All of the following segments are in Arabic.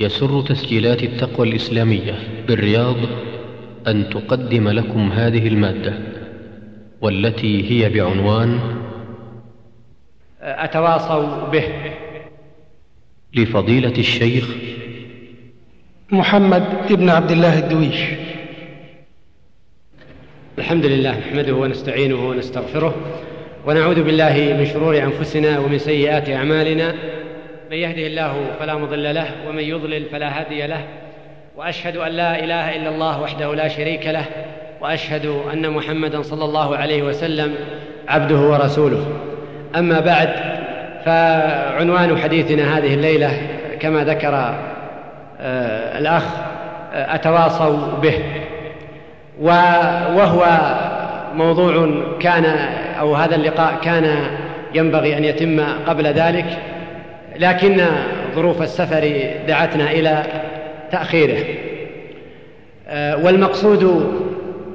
يسر تسجيلات التقوى الإسلامية بالرياض أن تقدم لكم هذه المادة والتي هي بعنوان أتواصوا به. لفضيلة الشيخ محمد ابن عبد الله الدويش. الحمد لله نحمده ونستعينه ونستغفره ونعوذ بالله من شرور أنفسنا ومن سيئات أعمالنا. من يهده الله فلا مضل له ومن يضلل فلا هادي له. وأشهد أن لا إله إلا الله وحده لا شريك له وأشهد أن محمدا صلى الله عليه وسلم عبده ورسوله. أما بعد فعنوان حديثنا هذه الليلة كما ذكر آه الأخ آه أتواصوا به. وهو موضوع كان أو هذا اللقاء كان ينبغي أن يتم قبل ذلك. لكن ظروف السفر دعتنا إلى تأخيره. والمقصود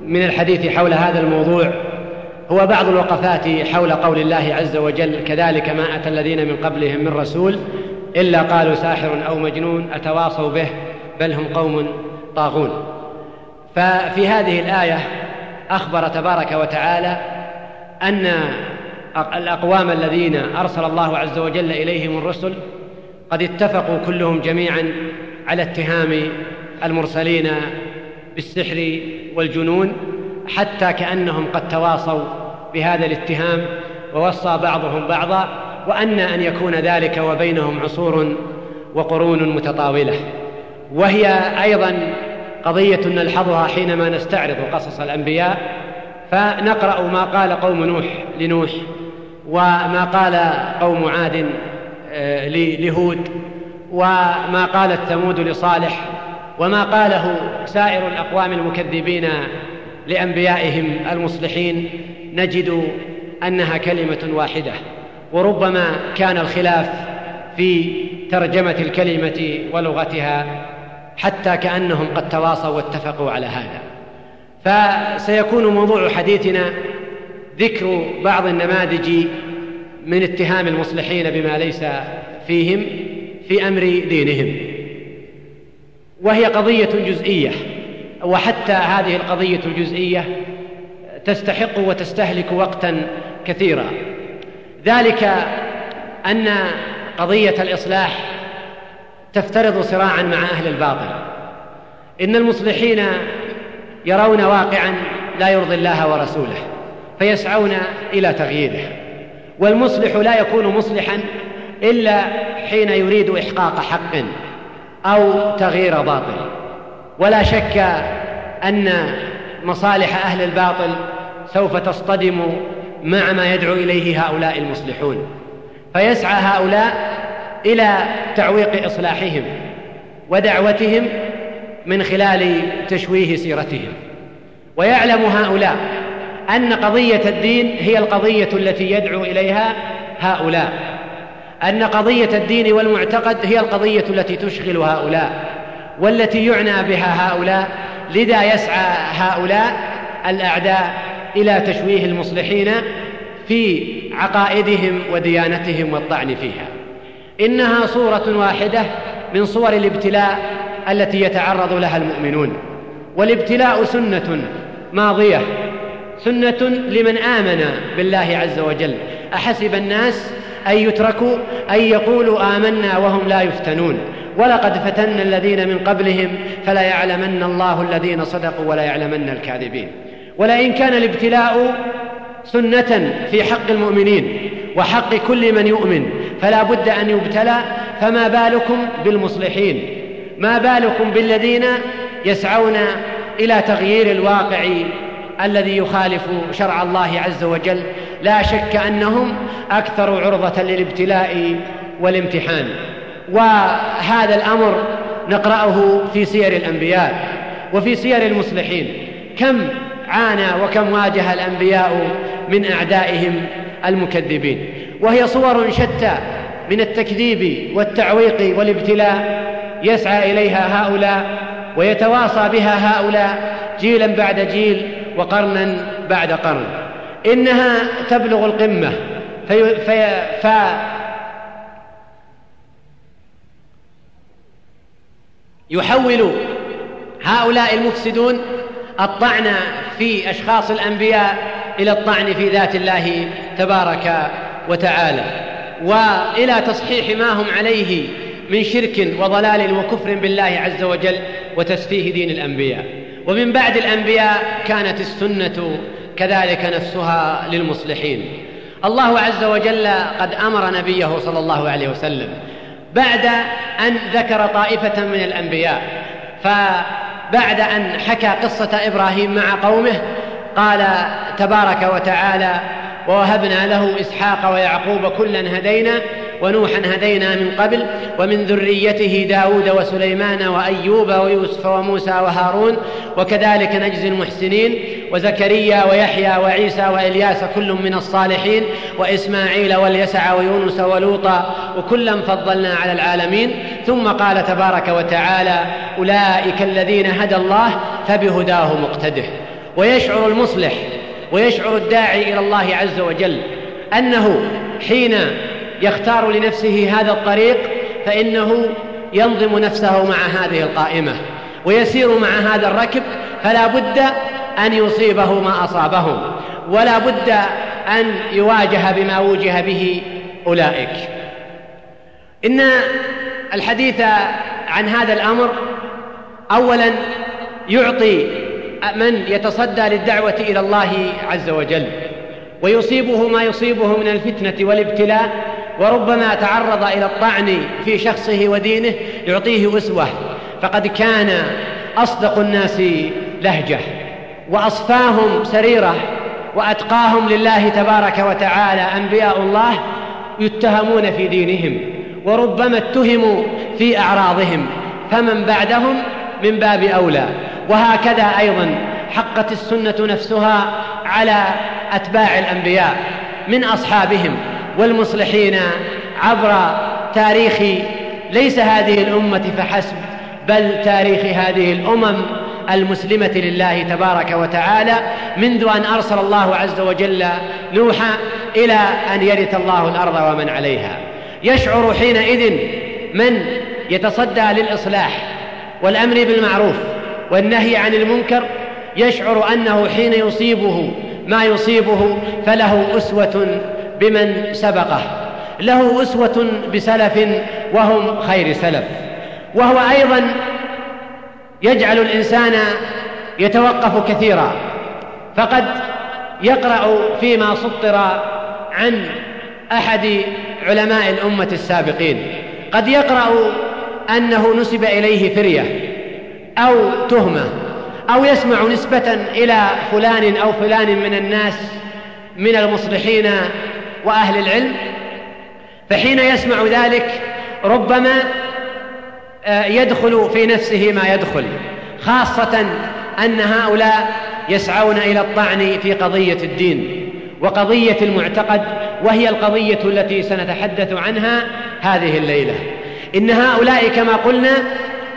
من الحديث حول هذا الموضوع هو بعض الوقفات حول قول الله عز وجل كذلك ما أتى الذين من قبلهم من رسول إلا قالوا ساحر أو مجنون أتواصوا به؟ بل هم قوم طاغون. ففي هذه الآية أخبر تبارك وتعالى أن الأقوام الذين أرسل الله عز وجل إليهم الرسل قد اتفقوا كلهم جميعا على اتهام المرسلين بالسحر والجنون حتى كأنهم قد تواصوا بهذا الاتهام ووصى بعضهم بعضا وأن أن يكون ذلك وبينهم عصور وقرون متطاولة. وهي أيضا قضية نلحظها حينما نستعرض قصص الأنبياء. فنقرأ ما قال قوم نوح لنوح. وما قال قوم عاد لهود وما قالت ثمود لصالح وما قاله سائر الأقوام المكذبين لأنبيائهم المصلحين نجد أنها كلمة واحدة. وربما كان الخلاف في ترجمة الكلمة ولغتها حتى كأنهم قد تواصوا واتفقوا على هذا. فسيكون موضوع حديثنا ذكر بعض النماذج من اتهام المصلحين بما ليس فيهم في أمر دينهم. وهي قضية جزئية وحتى هذه القضية الجزئية تستحق وتستهلك وقتا كثيرا. ذلك أن قضية الإصلاح تفترض صراعا مع أهل الباطل. إن المصلحين يرون واقعا لا يرضي الله ورسوله. فيسعون إلى تغييره. والمصلح لا يكون مصلحا إلا حين يريد إحقاق حق أو تغيير باطل. ولا شك أن مصالح أهل الباطل سوف تصطدم مع ما يدعو إليه هؤلاء المصلحون. فيسعى هؤلاء إلى تعويق إصلاحهم ودعوتهم من خلال تشويه سيرتهم. ويعلم هؤلاء أن قضية الدين هي القضية التي يدعو إليها هؤلاء. أن قضية الدين والمعتقد هي القضية التي تشغل هؤلاء والتي يعنى بها هؤلاء لذا يسعى هؤلاء الأعداء إلى تشويه المصلحين في عقائدهم وديانتهم والطعن فيها. إنها صورة واحدة من صور الابتلاء التي يتعرض لها المؤمنون والابتلاء سنة ماضية. سنة لمن آمن بالله عز وجل. أحسب الناس أن يتركوا أن يقولوا آمنا وهم لا يفتنون. ولقد فتنا الذين من قبلهم فلا يعلمن الله الذين صدقوا ولا يعلمن الكاذبين. ولئن كان الابتلاء سنة في حق المؤمنين وحق كل من يؤمن فلا بد أن يبتلى. فما بالكم بالمصلحين؟ ما بالكم بالذين يسعون إلى تغيير الواقع الذي يخالف شرع الله عز وجل لا شك أنهم أكثر عرضة للابتلاء والامتحان. وهذا الأمر نقرأه في سير الأنبياء وفي سير المصلحين. كم عانى وكم واجه الأنبياء من أعدائهم المكذبين. وهي صور شتى من التكذيب والتعويق والابتلاء. يسعى إليها هؤلاء ويتواصى بها هؤلاء جيلا بعد جيل وقرنا بعد قرن. إنها تبلغ القمة. في, في ف يحول هؤلاء المفسدون الطعن في أشخاص الأنبياء إلى الطعن في ذات الله تبارك وتعالى. وإلى تصحيح ما هم عليه من شرك وضلال وكفر بالله عز وجل وتسفيه دين الأنبياء. ومن بعد الأنبياء كانت السنة كذلك نفسها للمصلحين. الله عز وجل قد أمر نبيه صلى الله عليه وسلم بعد أن ذكر طائفة من الأنبياء فبعد أن حكى قصة إبراهيم مع قومه قال تبارك وتعالى ووهبنا له إسحاق ويعقوب كلا هدينا ونوحا هدينا من قبل ومن ذريته داود وسليمان وأيوب ويوسف وموسى وهارون وكذلك نجزي المحسنين وزكريا ويحيى وعيسى وإلياس كل من الصالحين وإسماعيل واليسع ويونس ولوطا وكلا فضلنا على العالمين. ثم قال تبارك وتعالى أولئك الذين هدى الله فبهداه مقتده. ويشعر المصلح ويشعر الداعي إلى الله عز وجل أنه حين يختار لنفسه هذا الطريق فإنه ينظم نفسه مع هذه القائمة ويسير مع هذا الركب فلا بد أن يصيبه ما أصابهم ولا بد أن يواجه بما وجه به أولئك. إن الحديث عن هذا الأمر أولا يعطي من يتصدى للدعوة إلى الله عز وجل ويصيبه ما يصيبه من الفتنة والابتلاء وربما تعرض إلى الطعن في شخصه ودينه يعطيه اسوه فقد كان أصدق الناس لهجة وأصفاهم سريرة وأتقاهم لله تبارك وتعالى أنبياء الله يتهمون في دينهم وربما اتهموا في أعراضهم. فمن بعدهم من باب أولى. وهكذا أيضا حقت السنة نفسها على أتباع الأنبياء من أصحابهم. والمصلحين عبر تاريخ ليس هذه الأمة فحسب بل تاريخ هذه الأمم المسلمة لله تبارك وتعالى منذ أن أرسل الله عز وجل نوحا إلى أن يرث الله الأرض ومن عليها. يشعر حينئذ من يتصدى للإصلاح والأمر بالمعروف والنهي عن المنكر يشعر أنه حين يصيبه ما يصيبه فله أسوة بمن سبقه. له أسوة بسلف وهم خير سلف. وهو أيضا يجعل الإنسان يتوقف كثيرا. فقد يقرأ فيما سطر عن أحد علماء الأمة السابقين. قد يقرأ أنه نسب إليه فرية أو تهمة أو يسمع نسبة إلى فلان أو فلان من الناس من المصلحين وأهل العلم فحين يسمع ذلك ربما آه، يدخل في نفسه ما يدخل خاصة أن هؤلاء يسعون إلى الطعن في قضية الدين وقضية المعتقد وهي القضية التي سنتحدث عنها هذه الليلة. إن هؤلاء كما قلنا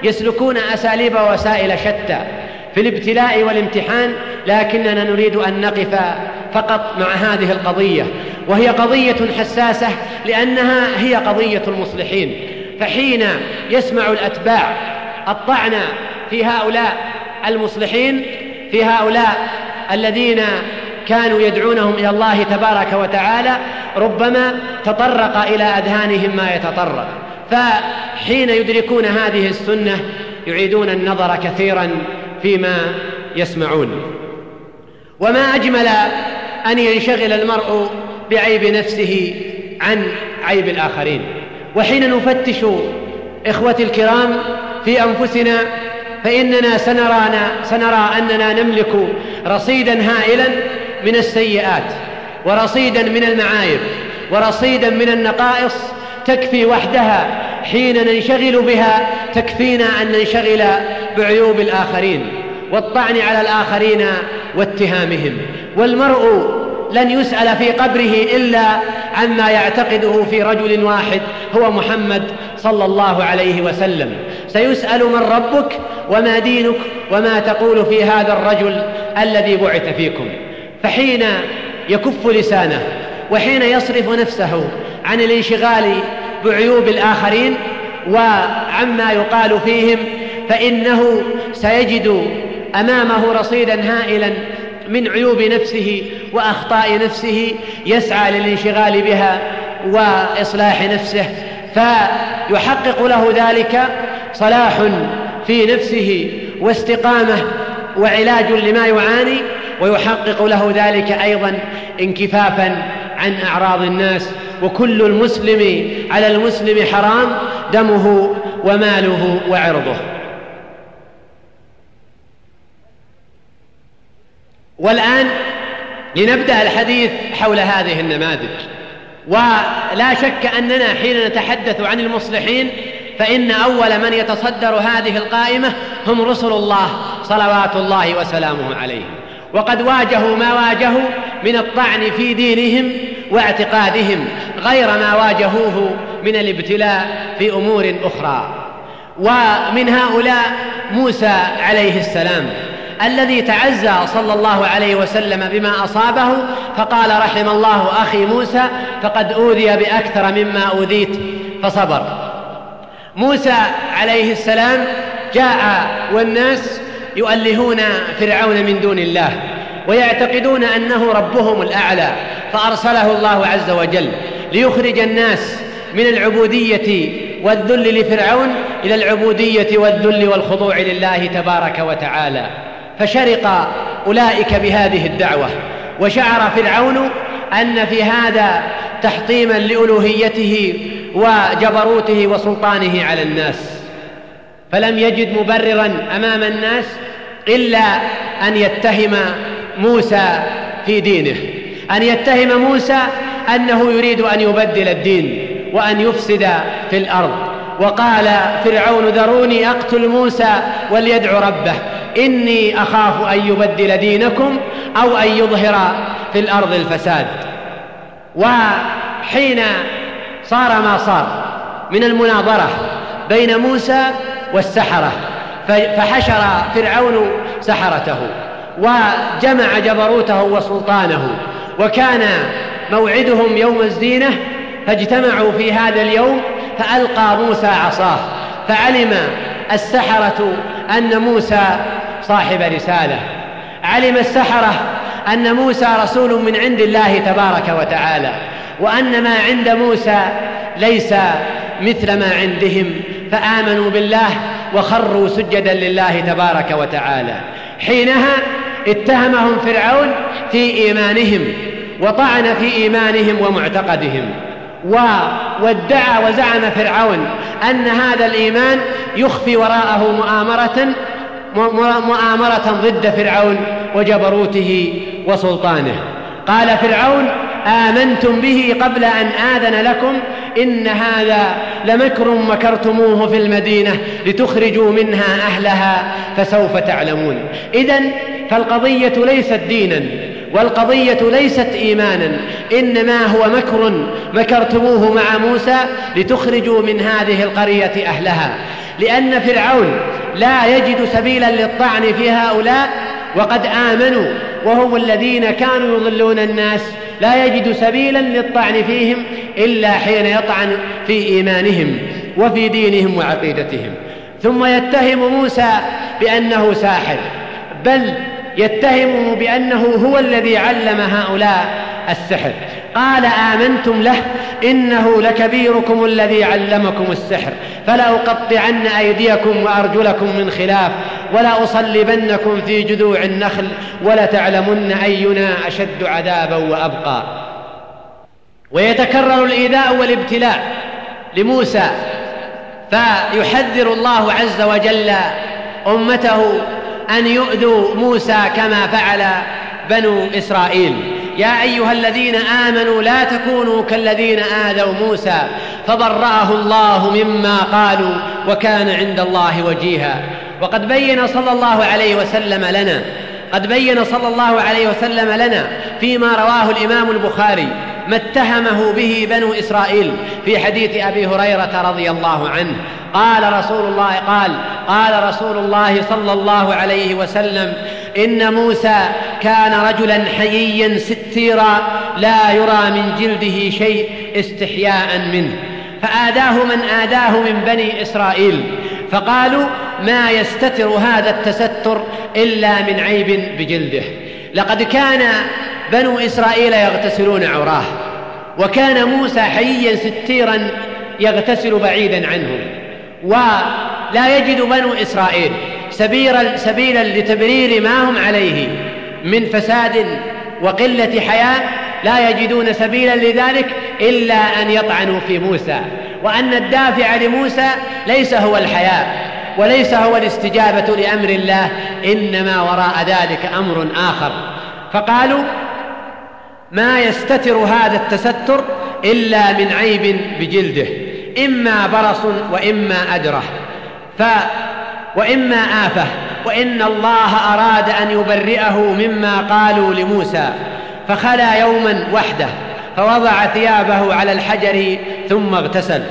يسلكون أساليب ووسائل شتى. في الابتلاء والامتحان لكننا نريد أن نقف فقط مع هذه القضية وهي قضية حساسة لأنها هي قضية المصلحين. فحين يسمع الأتباع الطعن في هؤلاء المصلحين في هؤلاء الذين كانوا يدعونهم إلى الله تبارك وتعالى ربما تطرق إلى أذهانهم ما يتطرق. فحين يدركون هذه السنة يعيدون النظر كثيرا فيما يسمعون. وما أجمل أن ينشغل المرء بعيب نفسه عن عيب الآخرين. وحين نفتش إخوتي الكرام في أنفسنا فإننا سنرانا سنرى أننا نملك رصيدا هائلا من السيئات ورصيدا من المعايب ورصيدا من النقائص تكفي وحدها حين ننشغل بها تكفينا أن ننشغل بعيوب الآخرين والطعن على الآخرين واتهامهم. والمرء لن يسأل في قبره إلا عما يعتقده في رجل واحد هو محمد صلى الله عليه وسلم. سيسأل من ربك وما دينك وما تقول في هذا الرجل الذي بعث فيكم. فحين يكف لسانه وحين يصرف نفسه عن الانشغال بعيوب الآخرين وعما يقال فيهم فإنه سيجد أمامه رصيدا هائلا من عيوب نفسه وأخطاء نفسه يسعى للانشغال بها وإصلاح نفسه فيحقق له ذلك صلاح في نفسه واستقامة وعلاج لما يعاني ويحقق له ذلك أيضا انكفافا عن أعراض الناس. وكل المسلم على المسلم حرام دمه وماله وعرضه. والآن لنبدأ الحديث حول هذه النماذج. ولا شك أننا حين نتحدث عن المصلحين فإن أول من يتصدر هذه القائمة هم رسل الله صلوات الله وسلامه عليهم. وقد واجهوا ما واجهوا من الطعن في دينهم واعتقادهم غير ما واجهوه من الابتلاء في أمور أخرى. ومن هؤلاء موسى عليه السلام الذي تعزى صلى الله عليه وسلم بما أصابه فقال رحم الله أخي موسى فقد أوذي بأكثر مما أوذيت فصبر. موسى عليه السلام جاء والناس يؤلهون فرعون من دون الله. ويعتقدون أنه ربهم الأعلى فأرسله الله عز وجل ليخرج الناس من العبودية والذل لفرعون إلى العبودية والذل والخضوع لله تبارك وتعالى. فشرق أولئك بهذه الدعوة وشعر فرعون أن في هذا تحطيما لألوهيته وجبروته وسلطانه على الناس. فلم يجد مبررا أمام الناس إلا أن يتهم موسى في دينه. أن يتهم موسى أنه يريد أن يبدل الدين وأن يفسد في الأرض. وقال فرعون ذروني أقتل موسى وليدعو ربه. إني أخاف أن يبدل دينكم أو أن يظهر في الأرض الفساد. وحين صار ما صار من المناظرة بين موسى والسحرة فحشر فرعون سحرته. وجمع جبروته وسلطانه وكان موعدهم يوم الزينة فاجتمعوا في هذا اليوم فألقى موسى عصاه فعلم السحرة أن موسى صاحب رسالة. علم السحرة أن موسى رسول من عند الله تبارك وتعالى وأن ما عند موسى ليس مثل ما عندهم فآمنوا بالله وخروا سجدا لله تبارك وتعالى. حينها اتهمهم فرعون في إيمانهم وطعن في إيمانهم ومعتقدهم. وادعى وزعم فرعون أن هذا الإيمان يخفي وراءه مؤامرة مؤامرة ضد فرعون وجبروته وسلطانه. قال فرعون آمنتم به قبل أن آذن لكم إن هذا لمكر مكرتموه في المدينة لتخرجوا منها أهلها فسوف تعلمون. اذا فالقضية ليست دينا والقضية ليست ايمانا إنما هو مكر مكرتموه مع موسى لتخرجوا من هذه القرية أهلها. لأن فرعون لا يجد سبيلا للطعن في هؤلاء وقد آمنوا وهم الذين كانوا يضلون الناس لا يجد سبيلا للطعن فيهم إلا حين يطعن في إيمانهم وفي دينهم وعقيدتهم. ثم يتهم موسى بأنه ساحر بل يتهمه بأنه هو الذي علم هؤلاء السحر. قال آمنتم له إنه لكبيركم الذي علمكم السحر. فلاقطعن أيديكم وأرجلكم من خلاف ولاصلبنكم في جذوع النخل ولتعلمن أينا أشد عذابا وأبقى. ويتكرر الإيذاء والابتلاء لموسى فيحذر الله عز وجل أمته أن يؤذوا موسى كما فعل بنو إسرائيل. يا أيها الذين آمنوا لا تكونوا كالذين آذوا موسى فبرأه الله مما قالوا وكان عند الله وجيها. وقد بين صلى الله عليه وسلم لنا قد بين صلى الله عليه وسلم لنا فيما رواه الإمام البخاري ما اتهمه به بنو إسرائيل في حديث أبي هريرة رضي الله عنه. قال رسول الله قال قال رسول الله صلى الله عليه وسلم إن موسى كان رجلا حييا ستيرا لا يرى من جلده شيء استحياء منه. فآداه من آداه من بني إسرائيل. فقالوا ما يستتر هذا التستر إلا من عيب بجلده. لقد كان بنو إسرائيل يغتسلون عراه وكان موسى حييا ستيرا يغتسل بعيدا عنهم. ولا يجد بنو إسرائيل سبيلا, سبيلا لتبرير ما هم عليه من فساد وقلة حياة لا يجدون سبيلا لذلك إلا أن يطعنوا في موسى. وأن الدافع لموسى ليس هو الحياة وليس هو الاستجابة لأمر الله إنما وراء ذلك أمر آخر. فقالوا ما يستتر هذا التستر إلا من عيب بجلده إما برص وإما أدره ف وإما آفة وإن الله أراد أن يبرئه مما قالوا لموسى فخلا يوما وحده فوضع ثيابه على الحجر ثم اغتسل.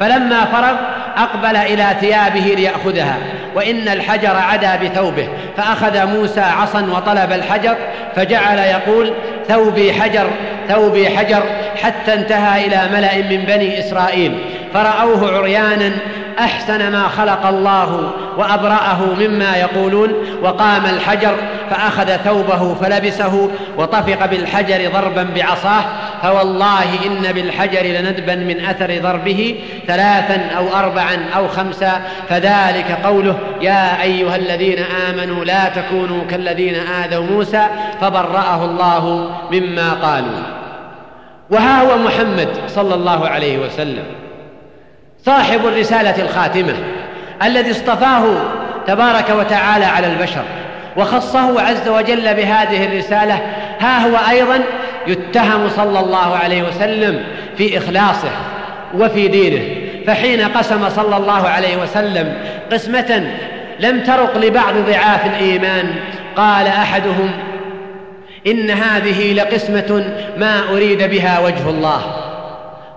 فلما فرغ أقبل إلى ثيابه ليأخذها. وإن الحجر عدا بثوبه فأخذ موسى عصا وطلب الحجر فجعل يقول ثوبي حجر ثوبي حجر حتى انتهى إلى ملأ من بني إسرائيل. فرأوه عريانا أحسن ما خلق الله وأبرأه مما يقولون وقام الحجر فأخذ ثوبه فلبسه وطفق بالحجر ضربا بعصاه فوالله إن بالحجر لندبا من أثر ضربه ثلاثا أو أربعا أو خمسا فذلك قوله يا أيها الذين آمنوا لا تكونوا كالذين آذوا موسى فبرأه الله مما قالوا. وها هو محمد صلى الله عليه وسلم. صاحب الرسالة الخاتمة الذي اصطفاه تبارك وتعالى على البشر وخصه عز وجل بهذه الرسالة. ها هو أيضا يتهم صلى الله عليه وسلم في إخلاصه وفي دينه. فحين قسم صلى الله عليه وسلم قسمة لم ترق لبعض ضعاف الإيمان قال أحدهم إن هذه لقسمة ما أريد بها وجه الله.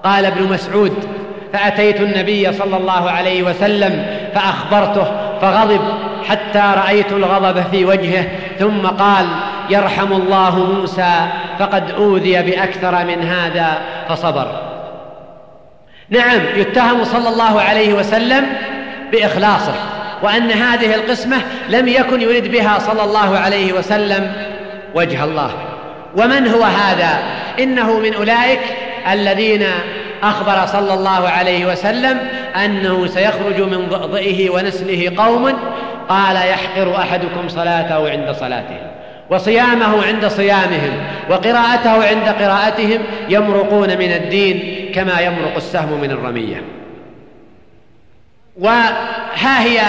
قال ابن مسعود فأتيت النبي صلى الله عليه وسلم فأخبرته فغضب حتى رأيت الغضب في وجهه ثم قال يرحم الله موسى فقد أوذي بأكثر من هذا فصبر. نعم يتهم صلى الله عليه وسلم بإخلاصه وأن هذه القسمة لم يكن يريد بها صلى الله عليه وسلم وجه الله. ومن هو هذا؟ إنه من أولئك الذين أخبر صلى الله عليه وسلم أنه سيخرج من ضئضئه ونسله قوم قال يحقر أحدكم صلاته عند صلاتهم وصيامه عند صيامهم وقراءته عند قراءتهم يمرقون من الدين كما يمرق السهم من الرمية. وها هي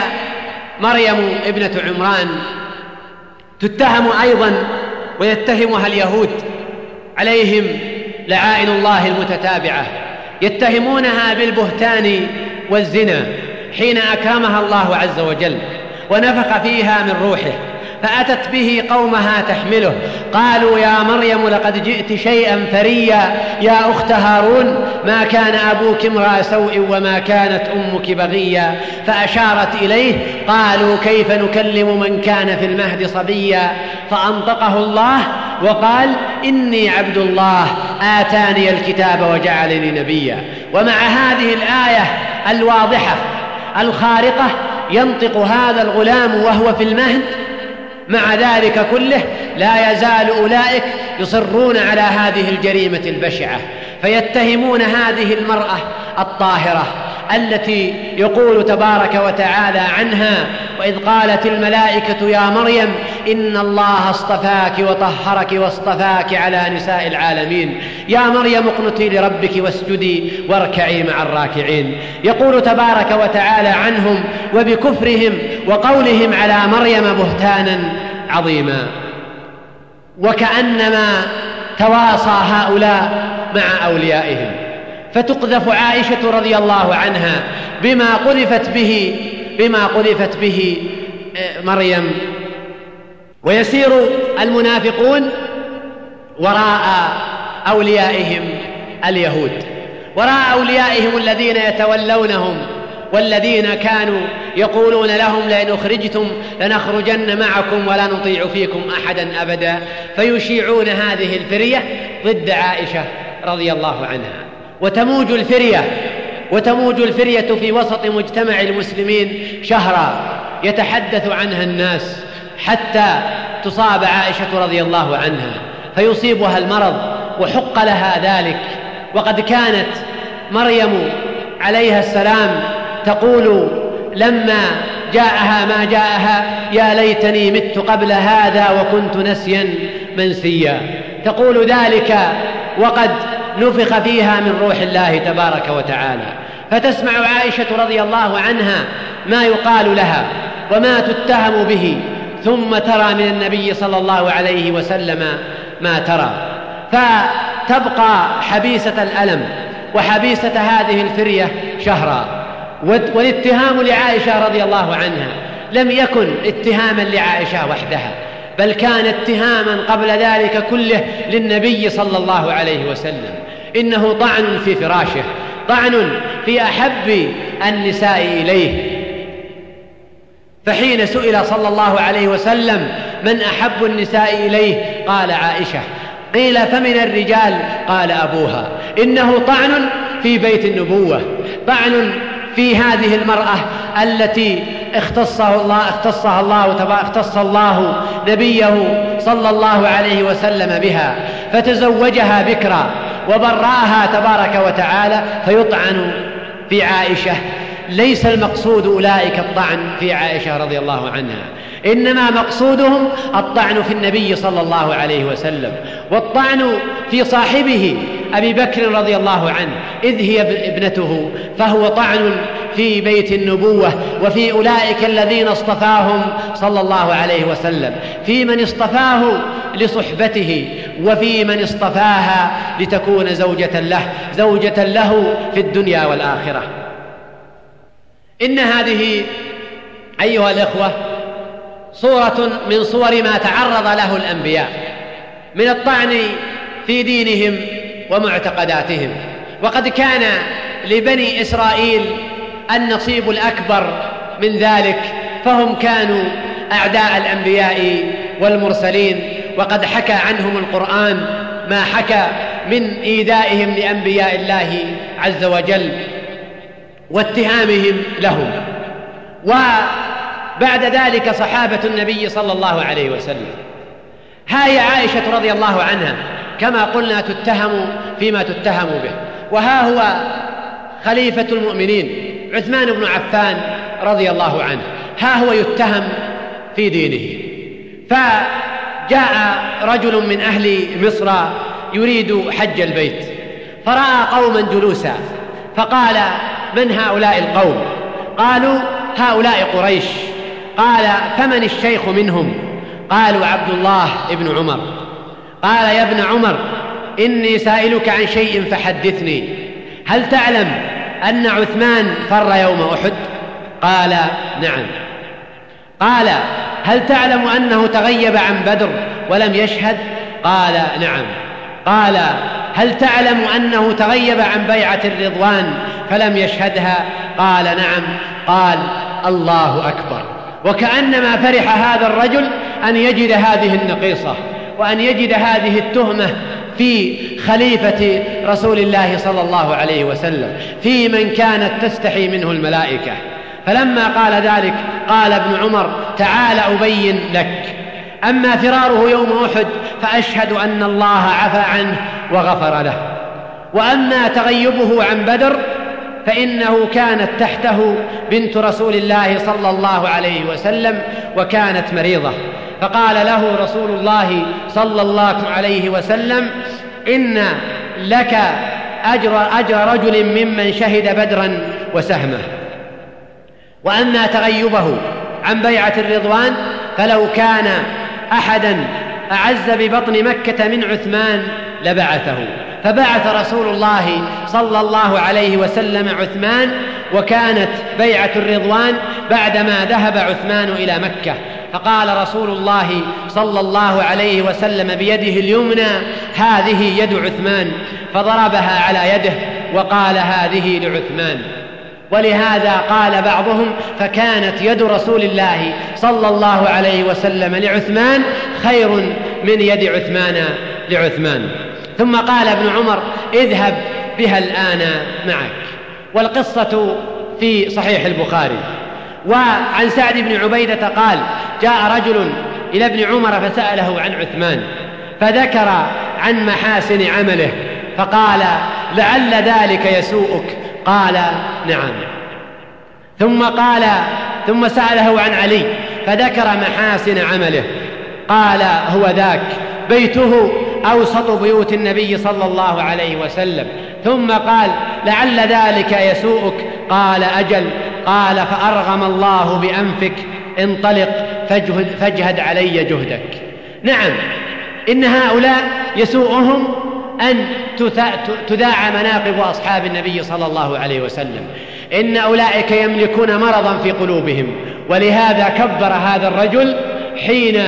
مريم ابنة عمران تتهم أيضا ويتهمها اليهود عليهم لعائن الله المتتابعة. يتهمونها بالبهتان والزنا حين أكرمها الله عز وجل ونفخ فيها من روحه فأتت به قومها تحمله. قالوا يا مريم لقد جئت شيئا فريا. يا أخت هارون ما كان أبوك امرأ سوء وما كانت أمك بغيا؟ فأشارت إليه قالوا كيف نكلم من كان في المهد صبيا؟ فأنطقه الله وقال إني عبد الله آتاني الكتاب وجعلني نبيا. ومع هذه الآية الواضحة الخارقة ينطق هذا الغلام وهو في المهد. مع ذلك كله لا يزال أولئك يصرون على هذه الجريمة البشعة فيتهمون هذه المرأة الطاهرة. التي يقول تبارك وتعالى عنها وإذ قالت الملائكة يا مريم إن الله اصطفاك وطهرك واصطفاك على نساء العالمين. يا مريم اقنتي لربك واسجدي واركعي مع الراكعين. يقول تبارك وتعالى عنهم وبكفرهم وقولهم على مريم بهتانا عظيما. وكأنما تواصى هؤلاء مع أوليائهم. فتقذف عائشة رضي الله عنها بما قذفت به بما قذفت به آه، مريم. ويسير المنافقون وراء أوليائهم اليهود. وراء أوليائهم الذين يتولونهم والذين كانوا يقولون لهم لئن أخرجتم لنخرجن معكم ولا نطيع فيكم أحدا أبدا. فيشيعون هذه الفرية ضد عائشة رضي الله عنها. وتموج الفرية وتموج الفرية في وسط مجتمع المسلمين شهرا يتحدث عنها الناس حتى تصاب عائشة رضي الله عنها فيصيبها المرض وحق لها ذلك. وقد كانت مريم عليها السلام تقول لما جاءها ما جاءها يا ليتني مت قبل هذا وكنت نسيا منسيا. تقول ذلك وقد نفخ فيها من روح الله تبارك وتعالى. فتسمع عائشة رضي الله عنها ما يقال لها وما تتهم به ثم ترى من النبي صلى الله عليه وسلم ما ترى. فتبقى حبيسة الألم وحبيسة هذه الفرية شهرا. والاتهام لعائشة رضي الله عنها لم يكن اتهاما لعائشة وحدها بل كان اتهاما قبل ذلك كله للنبي صلى الله عليه وسلم. إنه طعن في فراشه طعن في أحب النساء إليه. فحين سئل صلى الله عليه وسلم من أحب النساء إليه قال عائشة قيل فمن الرجال؟ قال أبوها إنه طعن في بيت النبوة طعن في هذه المرأة التي اختصه الله اختصها الله اختص الله نبيه صلى الله عليه وسلم بها فتزوجها بكرا. وبرأها تبارك وتعالى فيطعن في عائشة. ليس المقصود أولئك الطعن في عائشة رضي الله عنها إنما مقصودهم الطعن في النبي صلى الله عليه وسلم والطعن في صاحبه أبي بكر رضي الله عنه إذ هي ابنته فهو طعن في بيت النبوة وفي أولئك الذين اصطفاهم صلى الله عليه وسلم. في من اصطفاه لصحبته وفي من اصطفاها لتكون زوجة له زوجة له في الدنيا والآخرة. إن هذه أيها الإخوة صورة من صور ما تعرض له الأنبياء من الطعن في دينهم ومعتقداتهم. وقد كان لبني إسرائيل النصيب الأكبر من ذلك فهم كانوا أعداء الأنبياء والمرسلين. وقد حكى عنهم القرآن ما حكى من إيذائهم لأنبياء الله عز وجل واتهامهم لهم. وبعد ذلك صحابة النبي صلى الله عليه وسلم. هاي عائشة رضي الله عنها كما قلنا تتهم فيما تتهم به. وها هو خليفة المؤمنين عثمان بن عفان رضي الله عنه. ها هو يتهم في دينه. فجاء رجل من أهل مصر يريد حج البيت. فرأى قوما جلوسا فقال من هؤلاء القوم؟ قالوا هؤلاء قريش. قال فمن الشيخ منهم؟ قالوا عبد الله بن عمر. قال يا ابن عمر إني سائلك عن شيء فحدثني. هل تعلم أن عثمان فر يوم أحد؟ قال نعم. قال هل تعلم أنه تغيب عن بدر ولم يشهد؟ قال نعم. قال هل تعلم أنه تغيب عن بيعة الرضوان فلم يشهدها؟ قال نعم. قال الله أكبر. وكأنما فرح هذا الرجل أن يجد هذه النقيصة وأن يجد هذه التهمة في خليفة رسول الله صلى الله عليه وسلم في من كانت تستحي منه الملائكة. فلما قال ذلك قال ابن عمر تعال أبين لك. أما فراره يوم أحد فأشهد أن الله عفى عنه وغفر له. وأما تغيبه عن بدر فإنه كانت تحته بنت رسول الله صلى الله عليه وسلم وكانت مريضة. فقال له رسول الله صلى الله عليه وسلم إن لك اجر أجر رجل ممن شهد بدرا وسهمه. وأما تغيبه عن بيعة الرضوان فلو كان أحدا أعز ببطن مكة من عثمان لبعثه. فبعث رسول الله صلى الله عليه وسلم عثمان وكانت بيعة الرضوان بعدما ذهب عثمان إلى مكة. فقال رسول الله صلى الله عليه وسلم بيده اليمنى هذه يد عثمان. فضربها على يده وقال هذه لعثمان. ولهذا قال بعضهم فكانت يد رسول الله صلى الله عليه وسلم لعثمان خير من يد عثمان لعثمان. ثم قال ابن عمر اذهب بها الآن معك. والقصة في صحيح البخاري. وعن سعد بن عبيدة قال جاء رجل إلى ابن عمر فسأله عن عثمان فذكر عن محاسن عمله فقال لعل ذلك يسوءك. قال نعم. ثم قال ثم سأله عن علي فذكر محاسن عمله. قال هو ذاك. بيته أوسط بيوت النبي صلى الله عليه وسلم. ثم قال لعل ذلك يسوءك. قال أجل. قال فأرغم الله بأنفك. انطلق فاجهد, فاجهد علي جهدك. نعم. إن هؤلاء يسوءهم أن تذاع مناقب أصحاب النبي صلى الله عليه وسلم. إن أولئك يملكون مرضا في قلوبهم ولهذا كبر هذا الرجل حين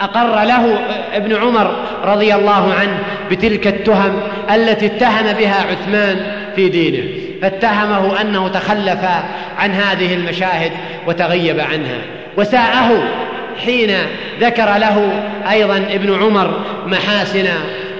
أقر له ابن عمر رضي الله عنه بتلك التهم التي اتهم بها عثمان في دينه. فاتهمه أنه تخلف عن هذه المشاهد وتغيب عنها. وساءه حين ذكر له أيضا ابن عمر محاسن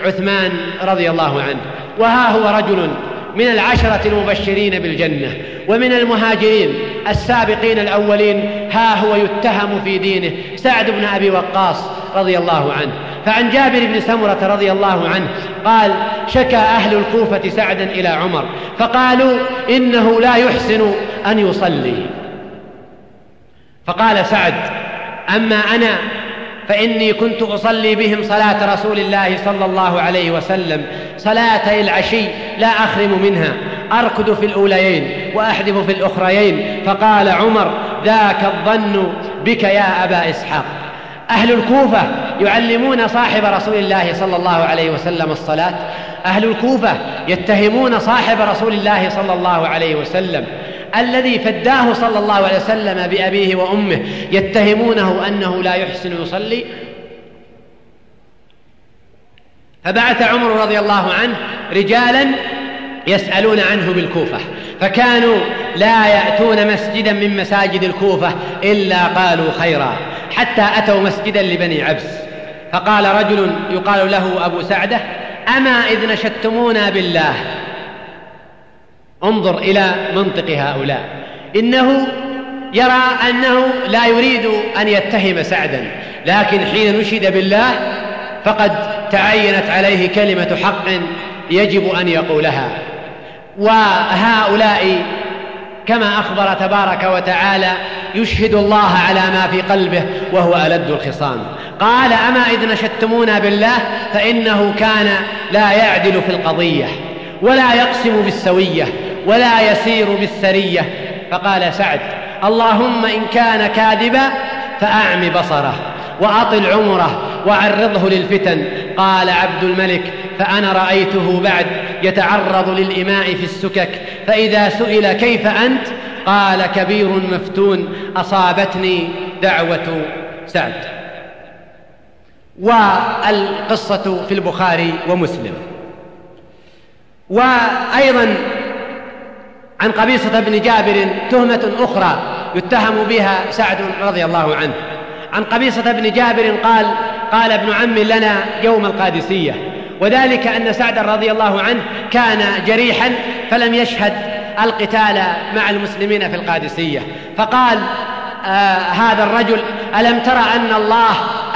عثمان رضي الله عنه. وها هو رجل من العشرة المبشرين بالجنة ومن المهاجرين السابقين الأولين. ها هو يتهم في دينه سعد بن أبي وقاص رضي الله عنه. فعن جابر بن سمرة رضي الله عنه قال شكى أهل الكوفة سعدا إلى عمر فقالوا إنه لا يحسن أن يصلي. فقال سعد أما أنا فإني كنت أصلي بهم صلاة رسول الله صلى الله عليه وسلم صلاتي العشي لا أخرم منها أركض في الأوليين وأحذف في الأخريين. فقال عمر ذاك الظن بك يا أبا إسحاق. أهل الكوفة يعلمون صاحب رسول الله صلى الله عليه وسلم الصلاة. أهل الكوفة يتهمون صاحب رسول الله صلى الله عليه وسلم. الذي فداه صلى الله عليه وسلم بأبيه وأمه يتهمونه أنه لا يحسن يصلي. فبعث عمر رضي الله عنه رجالا يسألون عنه بالكوفة فكانوا لا يأتون مسجدا من مساجد الكوفة إلا قالوا خيرا حتى أتوا مسجدا لبني عبس. فقال رجل يقال له أبو سعدة أما إذ نشدتمونا بالله انظر إلى منطق هؤلاء. إنه يرى أنه لا يريد أن يتهم سعدا لكن حين نشد بالله فقد تعينت عليه كلمة حق يجب أن يقولها. وهؤلاء كما أخبر تبارك وتعالى يشهد الله على ما في قلبه وهو ألد الخصام. قال أما إذ نشدتمونا بالله فإنه كان لا يعدل في القضية ولا يقسم بالسوية ولا يسير بالسرية فقال سعد اللهم إن كان كاذبا فأعم بصره وأطل عمره وعرضه للفتن. قال عبد الملك فأنا رأيته بعد يتعرض للإماء في السكك فإذا سئل كيف أنت؟ قال كبير مفتون أصابتني دعوة سعد. والقصة في البخاري ومسلم. وأيضا عن قبيصة بن جابر تهمة أخرى يتهم بها سعد رضي الله عنه. عن قبيصة بن جابر قال قال ابن عم لنا يوم القادسية. وذلك أن سعد رضي الله عنه كان جريحا فلم يشهد القتال مع المسلمين في القادسية. فقال آه هذا الرجل ألم ترى أن الله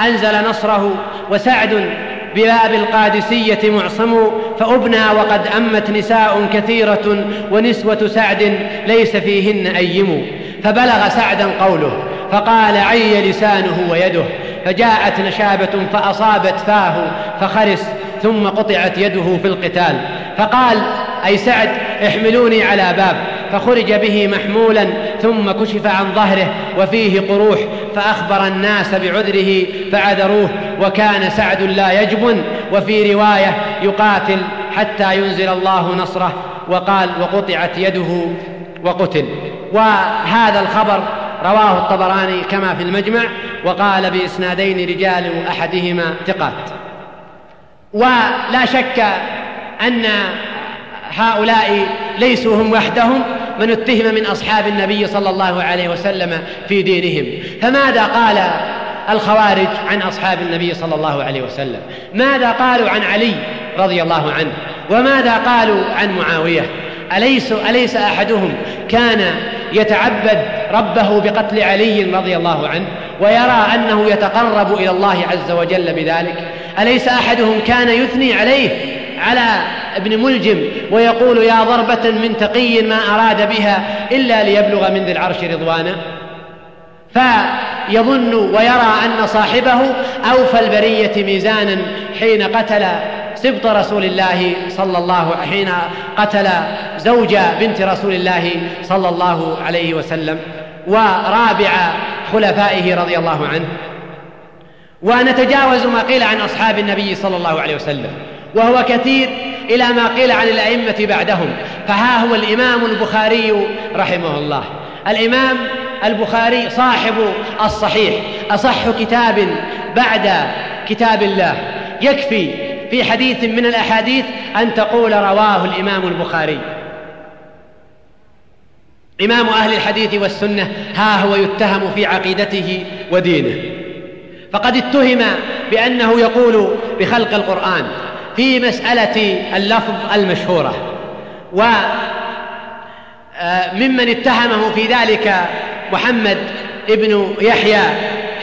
أنزل نصره وسعد بباب القادسية معصم فأبنى وقد أمت نساء كثيرة ونسوة سعد ليس فيهن أيم. فبلغ سعدا قوله فقال عي لسانه ويده. فجاءت نشابة فأصابت فاه فخرس ثم قطعت يده في القتال. فقال أي سعد احملوني على باب. فخرج به محمولا ثم كشف عن ظهره وفيه قروح فأخبر الناس بعذره فعذروه وكان سعد لا يجبن وفي رواية يقاتل حتى ينزل الله نصره وقال وقطعت يده وقتل. وهذا الخبر رواه الطبراني كما في المجمع وقال بإسنادين رجال أحدهما ثقات. ولا شك أن هؤلاء ليسوا هم وحدهم من اتهم من أصحاب النبي صلى الله عليه وسلم في دينهم. فماذا قال الخوارج عن أصحاب النبي صلى الله عليه وسلم؟ ماذا قالوا عن علي رضي الله عنه؟ وماذا قالوا عن معاوية؟ أليس, أليس أحدهم كان يتعبد ربه بقتل علي رضي الله عنه ويرى أنه يتقرب إلى الله عز وجل بذلك؟ أليس أحدهم كان يثني عليه على ابن ملجم ويقول يا ضربة من تقي ما أراد بها إلا ليبلغ من ذي العرش رضوانا. فيظن ويرى أن صاحبه أوفى البرية ميزانا حين قتل سبط رسول الله صلى الله حين قتل زوج بنت رسول الله صلى الله عليه وسلم ورابع خلفائه رضي الله عنه. ونتجاوز ما قيل عن أصحاب النبي صلى الله عليه وسلم. وهو كثير إلى ما قيل عن الأئمة بعدهم. فها هو الإمام البخاري رحمه الله. الإمام البخاري صاحب الصحيح. أصح كتاب بعد كتاب الله. يكفي في حديث من الأحاديث أن تقول رواه الإمام البخاري. إمام أهل الحديث والسنة ها هو يتهم في عقيدته ودينه. فقد اتهم بأنه يقول بخلق القرآن. في مسألة اللفظ المشهورة. وممن آه، اتهمه في ذلك محمد ابن يحيى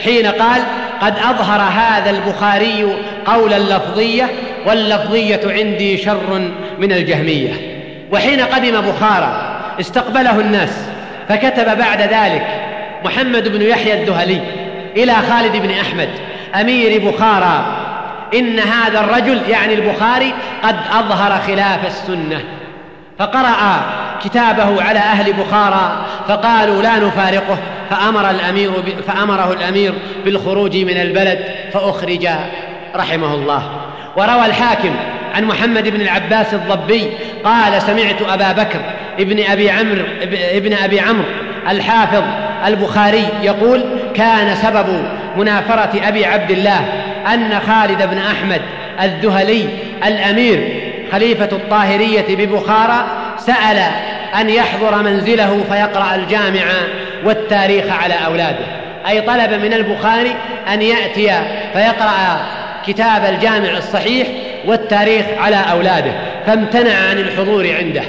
حين قال قد أظهر هذا البخاري قول اللفظية واللفظية عندي شر من الجهمية وحين قدم بخارى استقبله الناس فكتب بعد ذلك محمد بن يحيى الدهلي إلى خالد بن أحمد أمير بخارى إن هذا الرجل يعني البخاري قد أظهر خلاف السنة. فقرأ كتابه على أهل بخارى فقالوا لا نفارقه فأمر الأمير فأمره الأمير بالخروج من البلد فأخرج رحمه الله. وروى الحاكم عن محمد بن العباس الضبي قال سمعت أبا بكر ابن أبي عمرو ابن أبي عمرو الحافظ البخاري يقول كان سبب منافرة أبي عبد الله أن خالد بن أحمد الذهلي الأمير خليفة الطاهرية ببخارى سأل أن يحضر منزله فيقرأ الجامع والتاريخ على أولاده. أي طلب من البخاري أن يأتي فيقرأ كتاب الجامع الصحيح والتاريخ على أولاده. فامتنع عن الحضور عنده.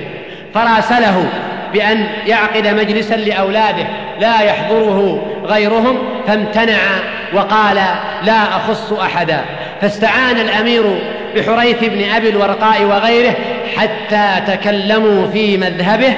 فراسله بأن يعقد مجلسا لأولاده لا يحضره غيرهم فامتنع وقال لا أخص أحدا. فاستعان الأمير بحريث بن أبي الورقاء وغيره حتى تكلموا في مذهبه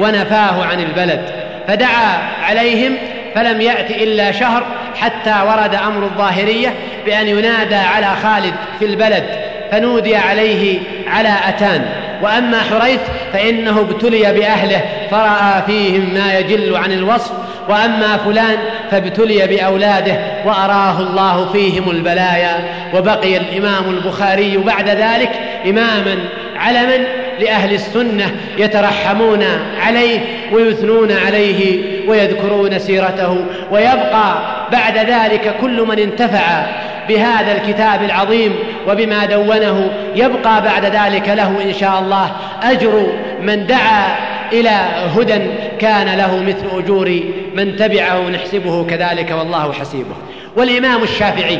ونفاه عن البلد. فدعا عليهم فلم يأت إلا شهر حتى ورد أمر الظاهرية بأن ينادى على خالد في البلد فنودي عليه على أتان. وأما حريث فإنه ابتلي بأهله فرأى فيهم ما يجل عن الوصف وأما فلان فابتلي بأولاده وأراه الله فيهم البلايا وبقي الإمام البخاري بعد ذلك إماما علما لأهل السنة يترحمون عليه ويثنون عليه ويذكرون سيرته ويبقى بعد ذلك كل من انتفع بهذا الكتاب العظيم وبما دونه يبقى بعد ذلك له إن شاء الله أجر من دعا إلى هدى كان له مثل أجور من تبعه نحسبه كذلك والله حسيبه. والإمام الشافعي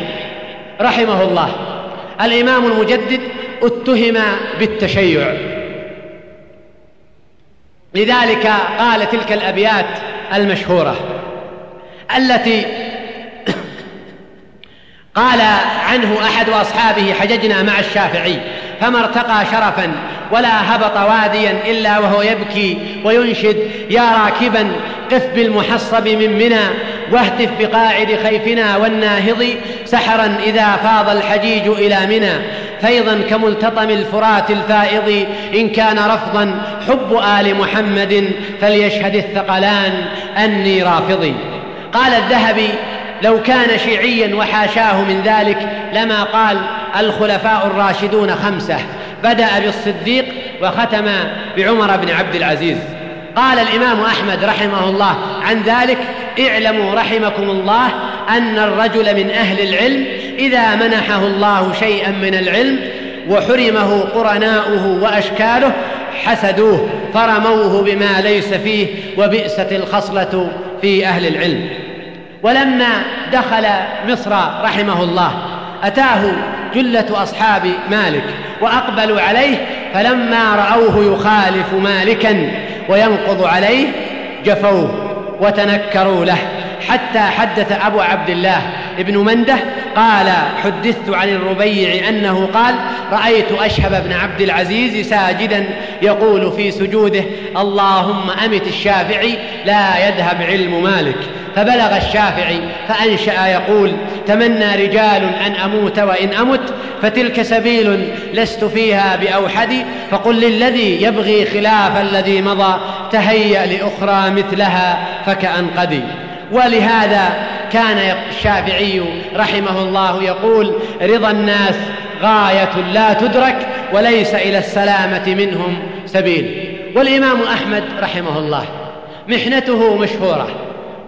رحمه الله الإمام المجدد اتهم بالتشيع. لذلك قال تلك الأبيات المشهورة التي قال عنه أحد أصحابه حججنا مع الشافعي. فما ارتقى شرفا ولا هبط واديا إلا وهو يبكي وينشد. يا راكبا قف بالمحصب من منى واهتف بقاعد خيفنا والناهض سحرا إذا فاض الحجيج إلى منى. فيضا كملتطم الفرات الفائض إن كان رفضا حب آل محمد فليشهد الثقلان أني رافضي قال الذهبي لو كان شيعيا وحاشاه من ذلك لما قال الخلفاء الراشدون خمسة. بدأ بالصديق وختم بعمر بن عبد العزيز. قال الإمام أحمد رحمه الله عن ذلك اعلموا رحمكم الله أن الرجل من أهل العلم إذا منحه الله شيئا من العلم وحرمه قرناؤه وأشكاله حسدوه فرموه بما ليس فيه وبئست الخصلة في أهل العلم. ولما دخل مصر رحمه الله أتاه جلة أصحاب مالك وأقبلوا عليه فلما رأوه يخالف مالكا وينقض عليه جفوه وتنكروا له. حتى حدث أبو عبد الله ابن منده قال حدثت عن الربيع أنه قال رأيت أشهب بن عبد العزيز ساجدا يقول في سجوده اللهم أمت الشافعي لا يذهب علم مالك. فبلغ الشافعي فأنشأ يقول تمنى رجال أن أموت وإن أمت فتلك سبيل لست فيها بأوحد فقل للذي يبغي خلاف الذي مضى تهيأ لأخرى مثلها فكأن قدي ولهذا كان الشافعي رحمه الله يقول رضا الناس غاية لا تدرك وليس إلى السلامة منهم سبيل. والإمام أحمد رحمه الله محنته مشهورة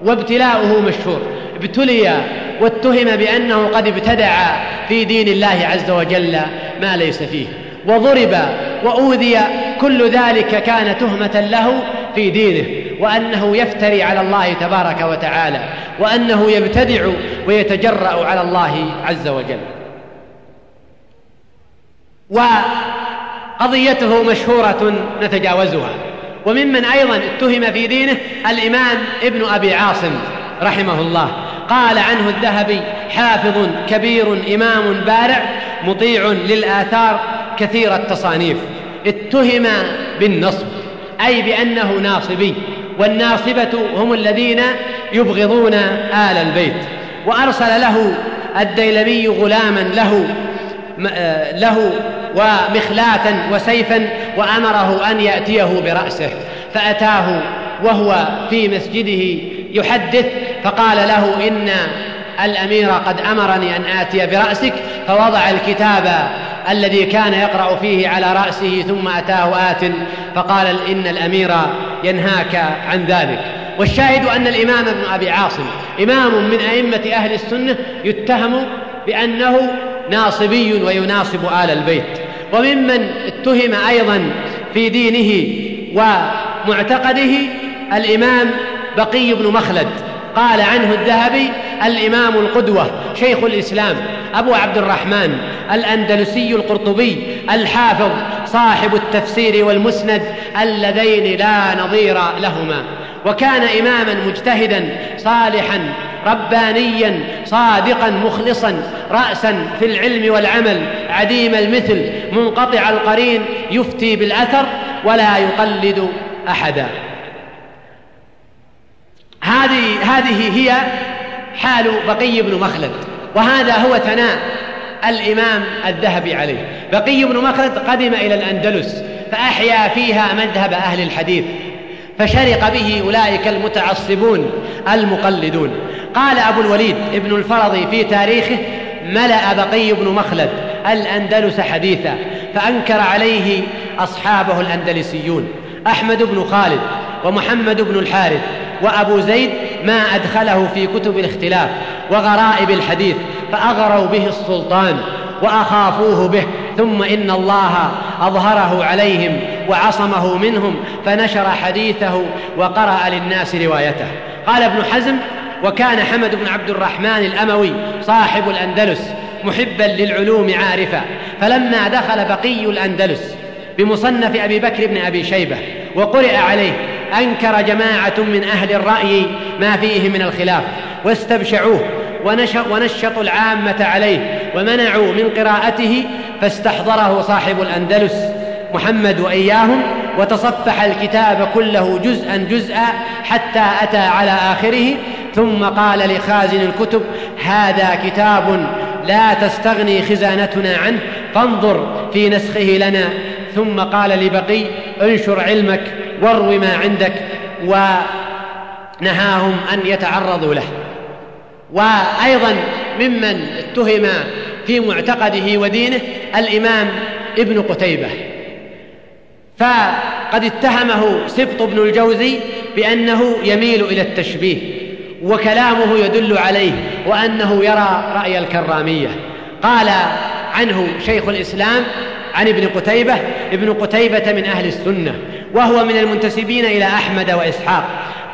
وابتلاؤه مشهور. ابتلي واتهم بأنه قد ابتدع في دين الله عز وجل ما ليس فيه. وضرب وأوذي كل ذلك كان تهمة له في دينه وأنه يفتري على الله تبارك وتعالى وأنه يبتدع ويتجرأ على الله عز وجل. وقضيته مشهورة نتجاوزها. وممن أيضا اتهم في دينه الإمام ابن أبي عاصم رحمه الله. قال عنه الذهبي حافظ كبير إمام بارع مطيع للآثار كثير التصانيف. اتهم بالنصب أي بأنه ناصبي والناصبة هم الذين يبغضون آل البيت. وأرسل له الديلمي غلاما له آه، له ومخلاة وسيفا وأمره أن يأتيه برأسه فأتاه وهو في مسجده يحدث فقال له إن الأمير قد أمرني أن آتي برأسك. فوضع الكتاب الذي كان يقرأ فيه على رأسه ثم أتاه آت فقال إن الأمير ينهاك عن ذلك. والشاهد أن الإمام ابن أبي عاصم إمام من أئمة أهل السنة يتهم بأنه ناصبي ويناصب آل البيت. وممن اتهم أيضا في دينه ومعتقده الإمام بقي بن مخلد. قال عنه الذهبي الإمام القدوة شيخ الإسلام أبو عبد الرحمن الأندلسي القرطبي الحافظ صاحب التفسير والمسند اللذين لا نظير لهما. وكان إماما مجتهدا صالحا ربانيا صادقا مخلصا رأسا في العلم والعمل عديم المثل منقطع القرين يفتي بالأثر ولا يقلد أحدا. هذه هذه هي حال بقي بن مخلد وهذا هو ثناء الإمام الذهبي عليه. بقي بن مخلد قدم إلى الأندلس فأحيا فيها مذهب أهل الحديث فشرق به أولئك المتعصبون المقلدون. قال أبو الوليد ابن الفرضي في تاريخه ملأ بقي بن مخلد الأندلس حديثا فأنكر عليه أصحابه الأندلسيون أحمد بن خالد ومحمد بن الحارث وأبو زيد ما أدخله في كتب الاختلاف وغرائب الحديث فأغروا به السلطان وأخافوه به ثم إن الله أظهره عليهم وعصمه منهم فنشر حديثه وقرأ للناس روايته. قال ابن حزم وكان حمد بن عبد الرحمن الأموي صاحب الأندلس محبا للعلوم عارفا. فلما دخل بقي الأندلس بمصنف أبي بكر بن أبي شيبة وقرئ عليه أنكر جماعة من أهل الرأي ما فيه من الخلاف واستبشعوه ونشطوا العامة عليه ومنعوا من قراءته فاستحضره صاحب الأندلس محمد وإياهم وتصفح الكتاب كله جزءا جزءا حتى أتى على آخره ثم قال لخازن الكتب هذا كتاب لا تستغني خزانتنا عنه فانظر في نسخه لنا. ثم قال لبقي انشر علمك وارو ما عندك. ونهاهم أن يتعرضوا له. وأيضا ممن اتهم في معتقده ودينه الإمام ابن قتيبة. فقد اتهمه سبط بن الجوزي بأنه يميل إلى التشبيه. وكلامه يدل عليه وأنه يرى رأي الكرامية. قال عنه شيخ الإسلام عن ابن قتيبة ابن قتيبة من أهل السنة وهو من المنتسبين إلى أحمد وإسحاق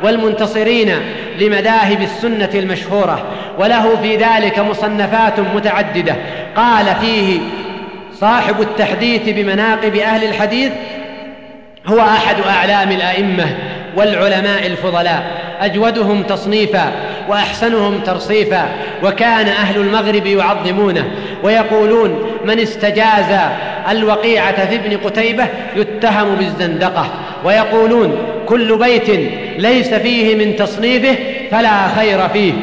والمنتصرين لمذاهب السنة المشهورة وله في ذلك مصنفات متعددة. قال فيه صاحب التحديث بمناقب أهل الحديث هو أحد أعلام الأئمة والعلماء الفضلاء. أجودهم تصنيفا وأحسنهم ترصيفا وكان أهل المغرب يعظمونه ويقولون من استجاز الوقيعة في ابن قتيبة يتهم بالزندقة. ويقولون كل بيت ليس فيه من تصنيفه فلا خير فيه.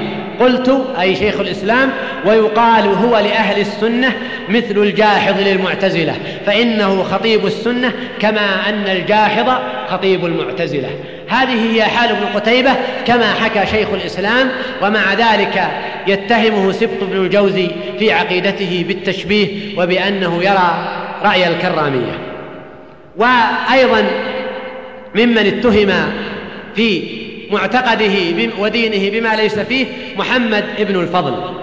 قلت أي شيخ الإسلام؟ ويقال هو لأهل السنة مثل الجاحظ للمعتزلة فإنه خطيب السنة كما أن الجاحظ خطيب المعتزلة. هذه هي حال ابن قتيبة كما حكى شيخ الإسلام ومع ذلك يتهمه سبط بن الجوزي في عقيدته بالتشبيه وبأنه يرى رأي الكرامية. وأيضا ممن اتهم في معتقده ودينه بما ليس فيه محمد ابن الفضل.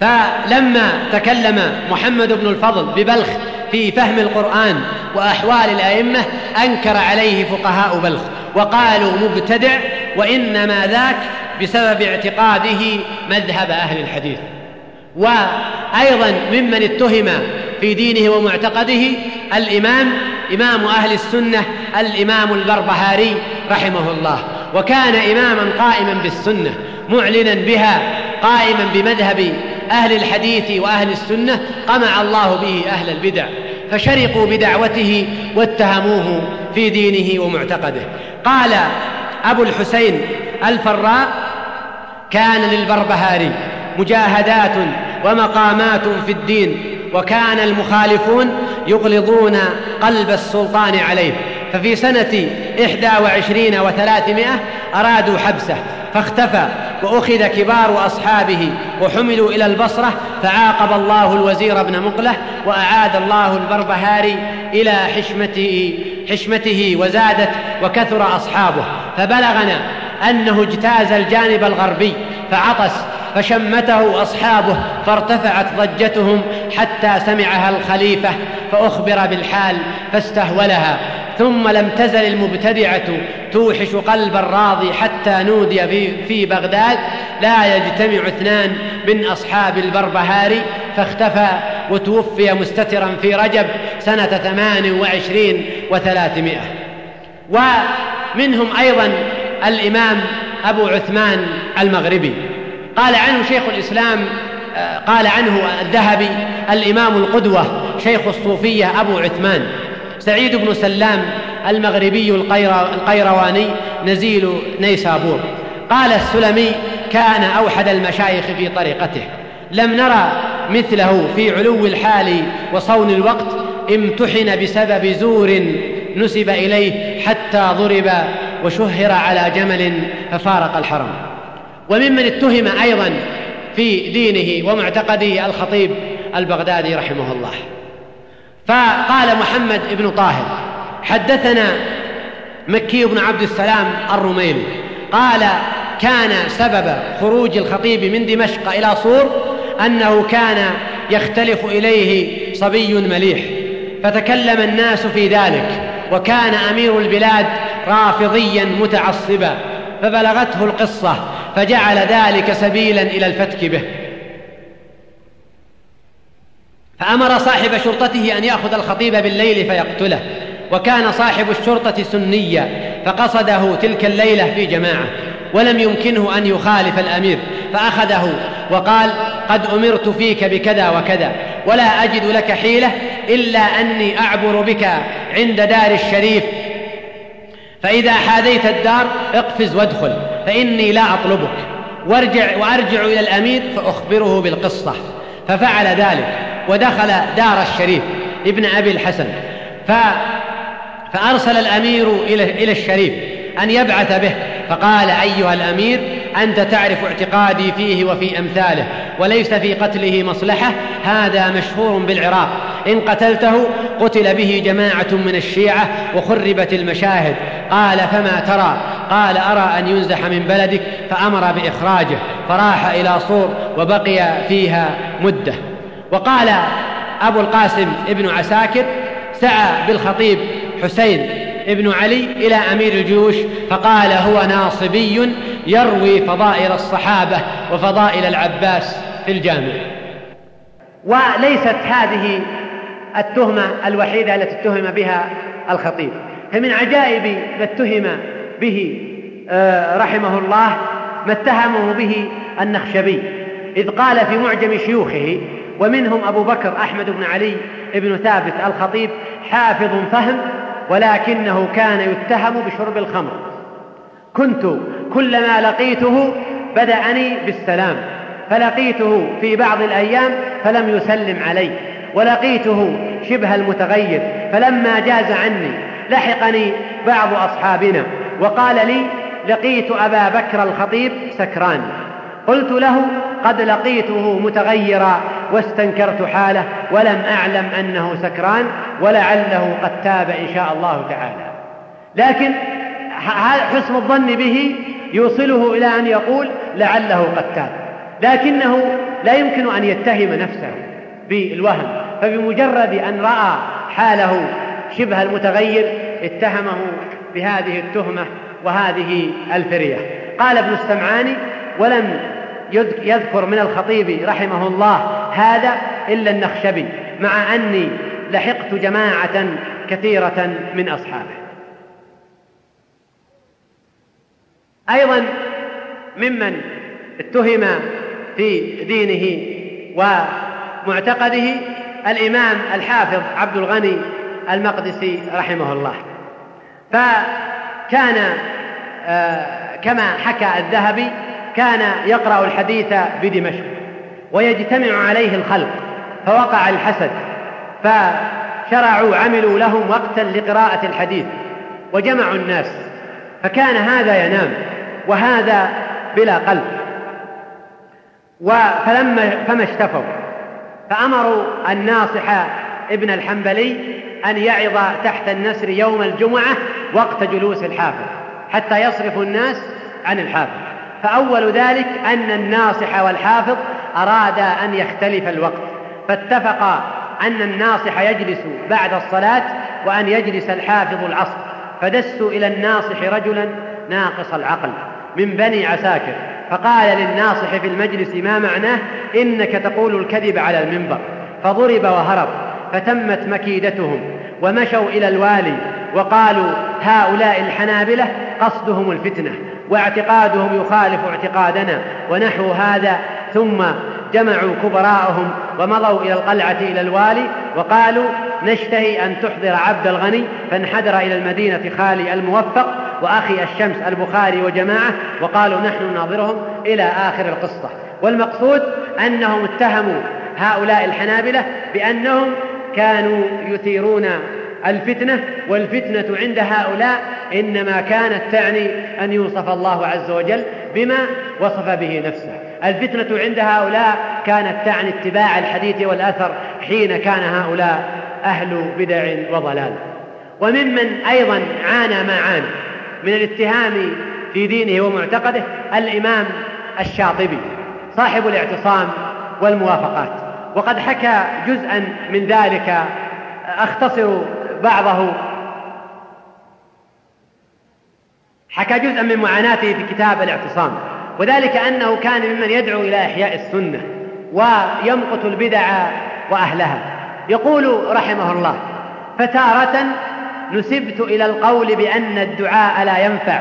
فلما تكلم محمد بن الفضل ببلخ في فهم القرآن وأحوال الأئمة أنكر عليه فقهاء بلخ وقالوا مبتدع وإنما ذاك بسبب اعتقاده مذهب أهل الحديث. وأيضا ممن اتهم في دينه ومعتقده الإمام إمام أهل السنة الإمام البربهاري رحمه الله. وكان إماما قائما بالسنة معلنا بها قائما بمذهب أهل الحديث وأهل السنة قمع الله به أهل البدع فشرقوا بدعوته واتهموه في دينه ومعتقده. قال أبو الحسين الفراء كان للبربهاري مجاهدات ومقامات في الدين وكان المخالفون يغلظون قلب السلطان عليه. ففي سنة إحدى وعشرين وثلاثمائة أرادوا حبسه فاختفى وأخذ كبار أصحابه وحملوا إلى البصرة فعاقب الله الوزير ابن مقلة وأعاد الله البربهاري إلى حشمته حشمته وزادت وكثر أصحابه. فبلغنا أنه اجتاز الجانب الغربي فعطس فشمته أصحابه فارتفعت ضجتهم حتى سمعها الخليفة فأخبر بالحال فاستهولها. ثم لم تزل المبتدعة توحش قلب الراضي حتى نودي في بغداد. لا يجتمع اثنان من أصحاب البربهاري فاختفى وتوفي مستترا في رجب سنة ثمان وعشرين وثلاثمائة. ومنهم أيضا الإمام أبو عثمان المغربي. قال عنه شيخ الإسلام آه، قال عنه الذهبي الإمام القدوة شيخ الصوفية أبو عثمان. سعيد بن سلام المغربي القيرواني نزيل نيسابور. قال السلمي كان أوحد المشايخ في طريقته. لم نرى مثله في علو الحال وصون الوقت. امتحن بسبب زور نسب إليه حتى ضرب وشهر على جمل ففارق الحرم. وممن اتهم أيضا في دينه ومعتقده الخطيب البغدادي رحمه الله. فقال محمد بن طاهر حدثنا مكي بن عبد السلام الرميلي قال كان سبب خروج الخطيب من دمشق إلى صور أنه كان يختلف إليه صبي مليح فتكلم الناس في ذلك وكان أمير البلاد رافضيا متعصبا فبلغته القصة فجعل ذلك سبيلا إلى الفتك به. فأمر صاحب شرطته أن يأخذ الخطيب بالليل فيقتله وكان صاحب الشرطة سنيا فقصده تلك الليلة في جماعة ولم يمكنه أن يخالف الأمير فأخذه وقال قد أمرت فيك بكذا وكذا ولا أجد لك حيلة إلا أني أعبر بك عند دار الشريف. فإذا حاذيت الدار اقفز وادخل فإني لا أطلبك وارجع وأرجع إلى الأمير فأخبره بالقصة. ففعل ذلك. ودخل دار الشريف ابن أبي الحسن. ف فأرسل الأمير إلى إلى الشريف أن يبعث به. فقال أيها الأمير أنت تعرف اعتقادي فيه وفي أمثاله وليس في قتله مصلحة هذا مشهور بالعراق. إن قتلته قتل به جماعة من الشيعة وخربت المشاهد. قال فما ترى؟ قال أرى أن ينزح من بلدك فأمر بإخراجه. فراح إلى صور وبقي فيها مدة. وقال أبو القاسم ابن عساكر سعى بالخطيب حسين ابن علي إلى أمير الجيوش فقال هو ناصبي يروي فضائل الصحابة وفضائل العباس في الجامع. وليست هذه التهمة الوحيدة التي اتهم بها الخطيب. فمن عجائب ما اتهم به آه، رحمه الله ما اتهمه به النخشبي إذ قال في معجم شيوخه ومنهم أبو بكر أحمد بن علي بن ثابت الخطيب حافظ فهم ولكنه كان يتهم بشرب الخمر. كنت كلما لقيته بدأني بالسلام فلقيته في بعض الأيام فلم يسلم علي ولقيته شبه المتغير فلما جاز عني لحقني بعض أصحابنا وقال لي لقيت أبا بكر الخطيب سكران قلت له قد لقيته متغيرا واستنكرت حاله ولم أعلم أنه سكران ولعله قد تاب إن شاء الله تعالى. لكن حسن الظن به يوصله إلى أن يقول لعله قد تاب. لكنه لا يمكن أن يتهم نفسه بالوهم فبمجرد أن رأى حاله شبه المتغير اتهمه بهذه التهمة وهذه الفرية. قال ابن السمعاني ولم يذكر من الخطيب رحمه الله هذا إلا النخشبي مع أني لحقت جماعة كثيرة من أصحابه. أيضا ممن اتهم في دينه ومعتقده الإمام الحافظ عبد الغني المقدسي رحمه الله. فكان آه، كما حكى الذهبي كان يقرأ الحديث بدمشق ويجتمع عليه الخلق فوقع الحسد فشرعوا عملوا لهم وقتا لقراءة الحديث وجمعوا الناس فكان هذا ينام وهذا بلا قلب. فلما فما اشتفوا فأمروا الناصح ابن الحنبلي أن يعظ تحت النسر يوم الجمعة وقت جلوس الحافظ حتى يصرف الناس عن الحافظ. فأول ذلك أن الناصح والحافظ أرادا أن يختلف الوقت فاتفقا أن الناصح يجلس بعد الصلاة وأن يجلس الحافظ العصر فدسوا إلى الناصح رجلا ناقص العقل من بني عساكر فقال للناصح في المجلس ما معناه؟ إنك تقول الكذب على المنبر فضرب وهرب فتمت مكيدتهم ومشوا إلى الوالي وقالوا هؤلاء الحنابلة قصدهم الفتنة واعتقادهم يخالف اعتقادنا ونحو هذا ثم جمعوا كبراءهم ومضوا إلى القلعة إلى الوالي وقالوا نشتهي أن تحضر عبد الغني فانحدر إلى المدينة خالي الموفق وأخي الشمس البخاري وجماعة وقالوا نحن ناظرهم إلى آخر القصة. والمقصود أنهم اتهموا هؤلاء الحنابلة بأنهم كانوا يثيرون الفتنة والفتنة عند هؤلاء إنما كانت تعني أن يوصف الله عز وجل بما وصف به نفسه. الفتنة عند هؤلاء كانت تعني اتباع الحديث والأثر حين كان هؤلاء أهل بدع وضلال. وممن أيضا عانى ما عانى من الاتهام في دينه ومعتقده الإمام الشاطبي صاحب الاعتصام والموافقات. وقد حكى جزءا من ذلك أختصر بعضه. حكى جزءا من معاناته في كتاب الاعتصام. وذلك أنه كان ممن يدعو إلى إحياء السنة ويمقت البدع وأهلها. يقول رحمه الله فتارة نسبت إلى القول بأن الدعاء لا ينفع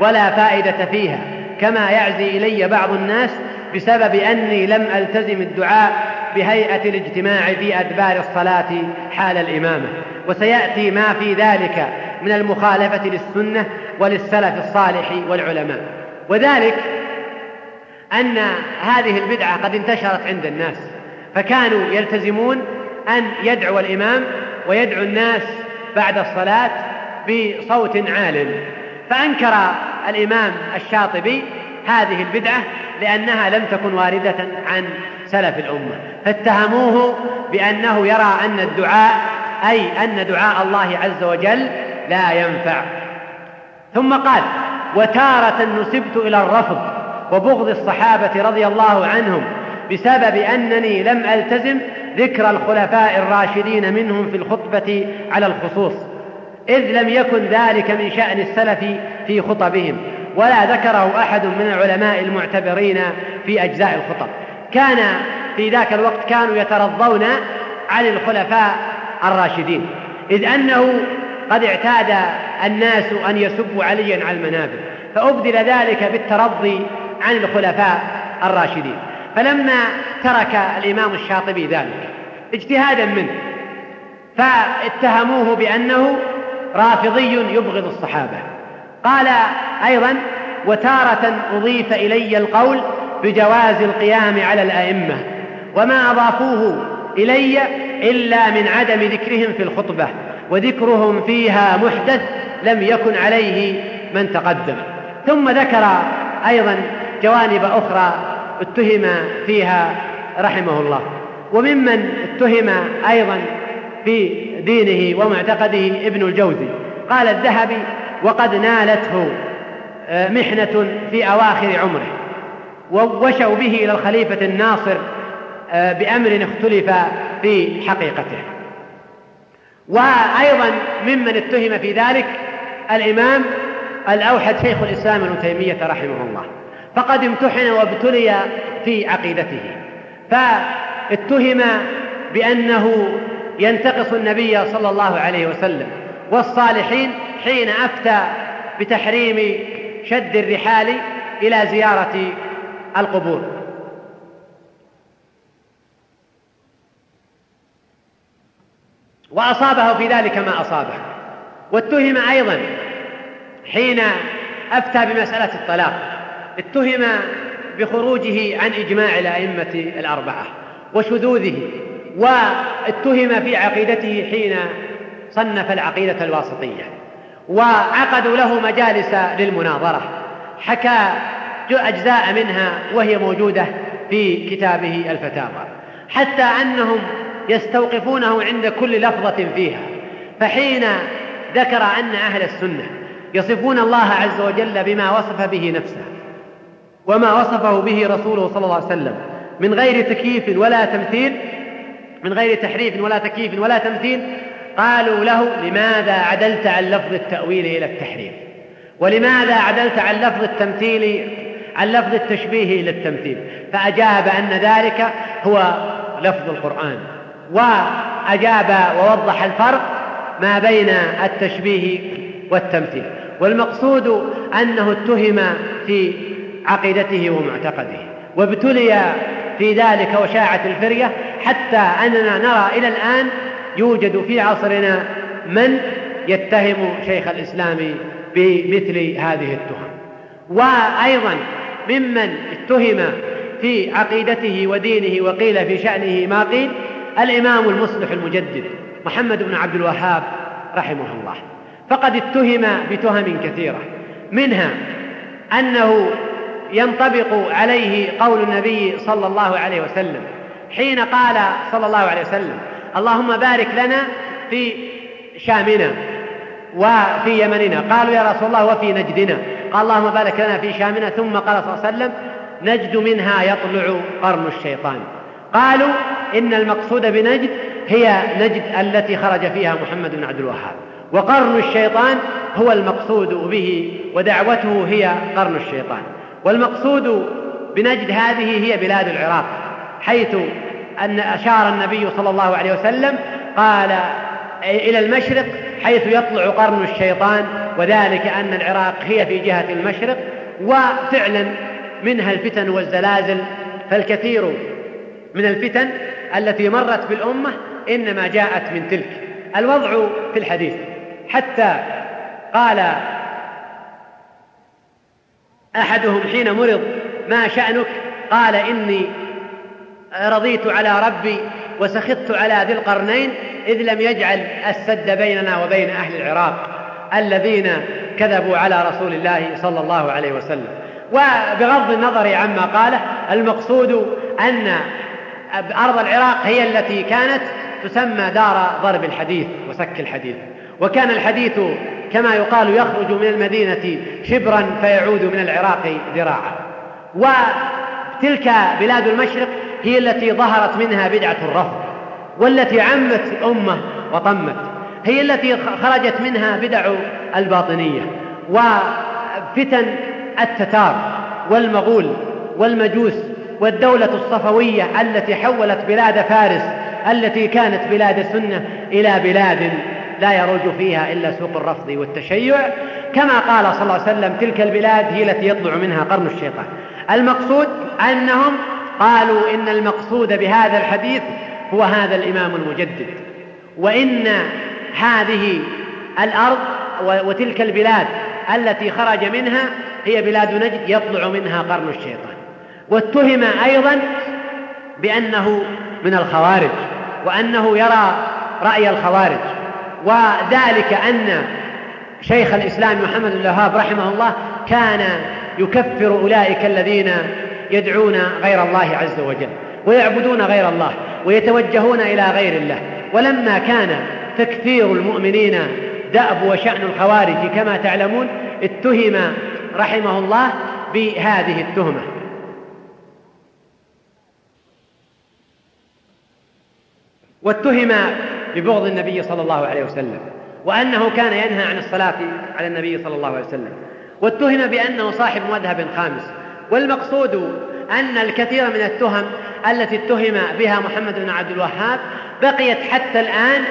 ولا فائدة فيها كما يعزي إلي بعض الناس بسبب أني لم ألتزم الدعاء بهيئة الاجتماع في أدبار الصلاة حال الإمامة. وسيأتي ما في ذلك من المخالفة للسنة وللسلف الصالح والعلماء. وذلك أن هذه البدعة قد انتشرت عند الناس فكانوا يلتزمون أن يدعو الإمام ويدعو الناس بعد الصلاة بصوت عال. فأنكر الإمام الشاطبي هذه البدعة لأنها لم تكن واردة عن سلف الأمة فاتهموه بأنه يرى أن الدعاء أي أن دعاء الله عز وجل لا ينفع. ثم قال وتارة نسبت إلى الرفض وبغض الصحابة رضي الله عنهم بسبب أنني لم ألتزم ذكر الخلفاء الراشدين منهم في الخطبة على الخصوص إذ لم يكن ذلك من شأن السلف في خطبهم ولا ذكره أحد من العلماء المعتبرين في أجزاء الخطب. كان في ذاك الوقت كانوا يترضون عن الخلفاء الراشدين. إذ أنه قد اعتاد الناس أن يسبوا عليا على المنابر فأبدل ذلك بالترضي عن الخلفاء الراشدين. فلما ترك الإمام الشاطبي ذلك اجتهادا منه فاتهموه بأنه رافضي يبغض الصحابة. قال أيضا وتارة أضيف إلي القول بجواز القيام على الأئمة وما أضافوه إلي إلا من عدم ذكرهم في الخطبة وذكرهم فيها محدث لم يكن عليه من تقدم. ثم ذكر أيضا جوانب أخرى اتهم فيها رحمه الله. وممن اتهم أيضا في دينه ومعتقده ابن الجوزي. قال الذهبي وقد نالته آه، محنة في أواخر عمره ووشوا به إلى الخليفة الناصر بأمر اختلف في حقيقته. وأيضا ممن اتهم في ذلك الإمام الأوحد شيخ الإسلام ابن تيمية رحمه الله. فقد امتحن وابتلي في عقيدته. فاتهم بأنه ينتقص النبي صلى الله عليه وسلم والصالحين حين أفتى بتحريم شد الرحال إلى زيارة القبور. وأصابه في ذلك ما أصابه. واتهم أيضا حين أفتى بمسألة الطلاق اتهم بخروجه عن إجماع الأئمة الأربعة وشذوذه واتهم في عقيدته حين صنف العقيدة الواسطية وعقدوا له مجالس للمناظرة حكى أجزاء منها وهي موجودة في كتابه الفتاوى حتى أنهم يستوقفونه عند كل لفظة فيها. فحين ذكر أن أهل السنة يصفون الله عز وجل بما وصف به نفسه وما وصفه به رسوله صلى الله عليه وسلم من غير تكييف ولا تمثيل من غير تحريف ولا تكييف ولا تمثيل قالوا له لماذا عدلت عن لفظ التأويل إلى التحريف؟ ولماذا عدلت عن لفظ التمثيل عن لفظ التشبيه إلى التمثيل؟ فأجاب أن ذلك هو لفظ القرآن. وأجاب ووضح الفرق ما بين التشبيه والتمثيل. والمقصود أنه اتهم في عقيدته ومعتقده وابتلي في ذلك وشاعت الفرية حتى أننا نرى إلى الآن يوجد في عصرنا من يتهم شيخ الإسلام بمثل هذه التهم. وأيضا ممن اتهم في عقيدته ودينه وقيل في شأنه ما قيل الإمام المصلح المجدد محمد بن عبد الوهاب رحمه الله. فقد اتهم بتهم كثيرة منها أنه ينطبق عليه قول النبي صلى الله عليه وسلم حين قال صلى الله عليه وسلم اللهم بارك لنا في شامنا وفي يمننا قالوا يا رسول الله وفي نجدنا قال اللهم بارك لنا في شامنا ثم قال صلى الله عليه وسلم نجد منها يطلع قرن الشيطان قالوا إن المقصود بنجد هي نجد التي خرج فيها محمد بن عبد الوهاب. وقرن الشيطان هو المقصود به ودعوته هي قرن الشيطان. والمقصود بنجد هذه هي بلاد العراق حيث أن أشار النبي صلى الله عليه وسلم قال إلى المشرق حيث يطلع قرن الشيطان وذلك أن العراق هي في جهة المشرق. وفعلا منها الفتن والزلازل فالكثير من الفتن التي مرت بالأمة إنما جاءت من تلك. الوضع في الحديث. حتى قال أحدهم حين مرض ما شأنك؟ قال إني رضيت على ربي وسخطت على ذي القرنين إذ لم يجعل السد بيننا وبين أهل العراق الذين كذبوا على رسول الله صلى الله عليه وسلم. وبغض النظر عما قاله المقصود أن أرض العراق هي التي كانت تسمى دار ضرب الحديث وسك الحديث. وكان الحديث كما يقال يخرج من المدينة شبرا فيعود من العراق ذراعا. وتلك بلاد المشرق هي التي ظهرت منها بدعة الرفض والتي عمت الأمة وطمت. هي التي خرجت منها بدع الباطنية. وفتن التتار والمغول والمجوس والدولة الصفوية التي حولت بلاد فارس التي كانت بلاد سنة إلى بلاد لا يروج فيها إلا سوق الرفض والتشيع. كما قال صلى الله عليه وسلم تلك البلاد هي التي يطلع منها قرن الشيطان. المقصود أنهم قالوا إن المقصود بهذا الحديث هو هذا الإمام المجدد وإن هذه الأرض وتلك البلاد التي خرج منها هي بلاد نجد يطلع منها قرن الشيطان. واتهم أيضا بأنه من الخوارج وأنه يرى رأي الخوارج. وذلك أن شيخ الإسلام محمد الوهاب رحمه الله كان يكفر أولئك الذين يدعون غير الله عز وجل ويعبدون غير الله ويتوجهون إلى غير الله. ولما كان تكثير المؤمنين دأب وشأن الخوارج كما تعلمون اتهم رحمه الله بهذه التهمة. واتهم ببغض النبي صلى الله عليه وسلم وأنه كان ينهى عن الصلاة على النبي صلى الله عليه وسلم. واتهم بأنه صاحب مذهب خامس والمقصود أن الكثير من التهم التي اتهم بها محمد بن عبد الوهاب بقيت حتى الآن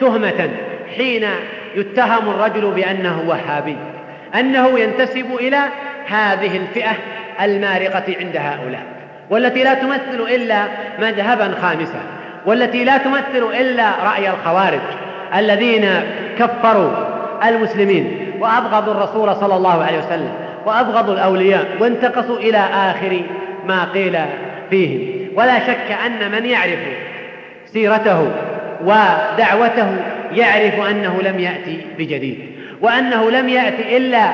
تهمة حين يتهم الرجل بأنه وهابي أنه ينتسب إلى هذه الفئة المارقة عند هؤلاء والتي لا تمثل إلا مذهبا خامسا. والتي لا تمثل إلا رأي الخوارج الذين كفروا المسلمين وأبغضوا الرسول صلى الله عليه وسلم وأبغضوا الأولياء وانتقصوا إلى آخر ما قيل فيهم. ولا شك أن من يعرف سيرته ودعوته يعرف أنه لم يأتي بجديد وأنه لم يأتي إلا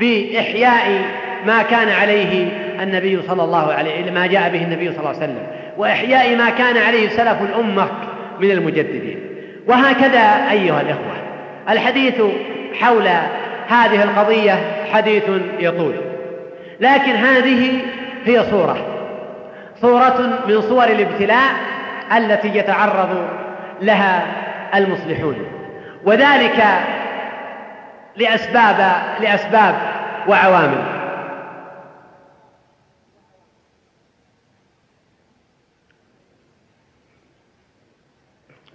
بإحياء ما كان عليه النبي صلى الله عليه ما جاء به النبي صلى الله عليه وسلم. وإحياء ما كان عليه سلف الأمة من المجددين. وهكذا أيها الإخوة الحديث حول هذه القضية حديث يطول. لكن هذه هي صورة صورة من صور الابتلاء التي يتعرض لها المصلحون. وذلك لأسباب لأسباب وعوامل.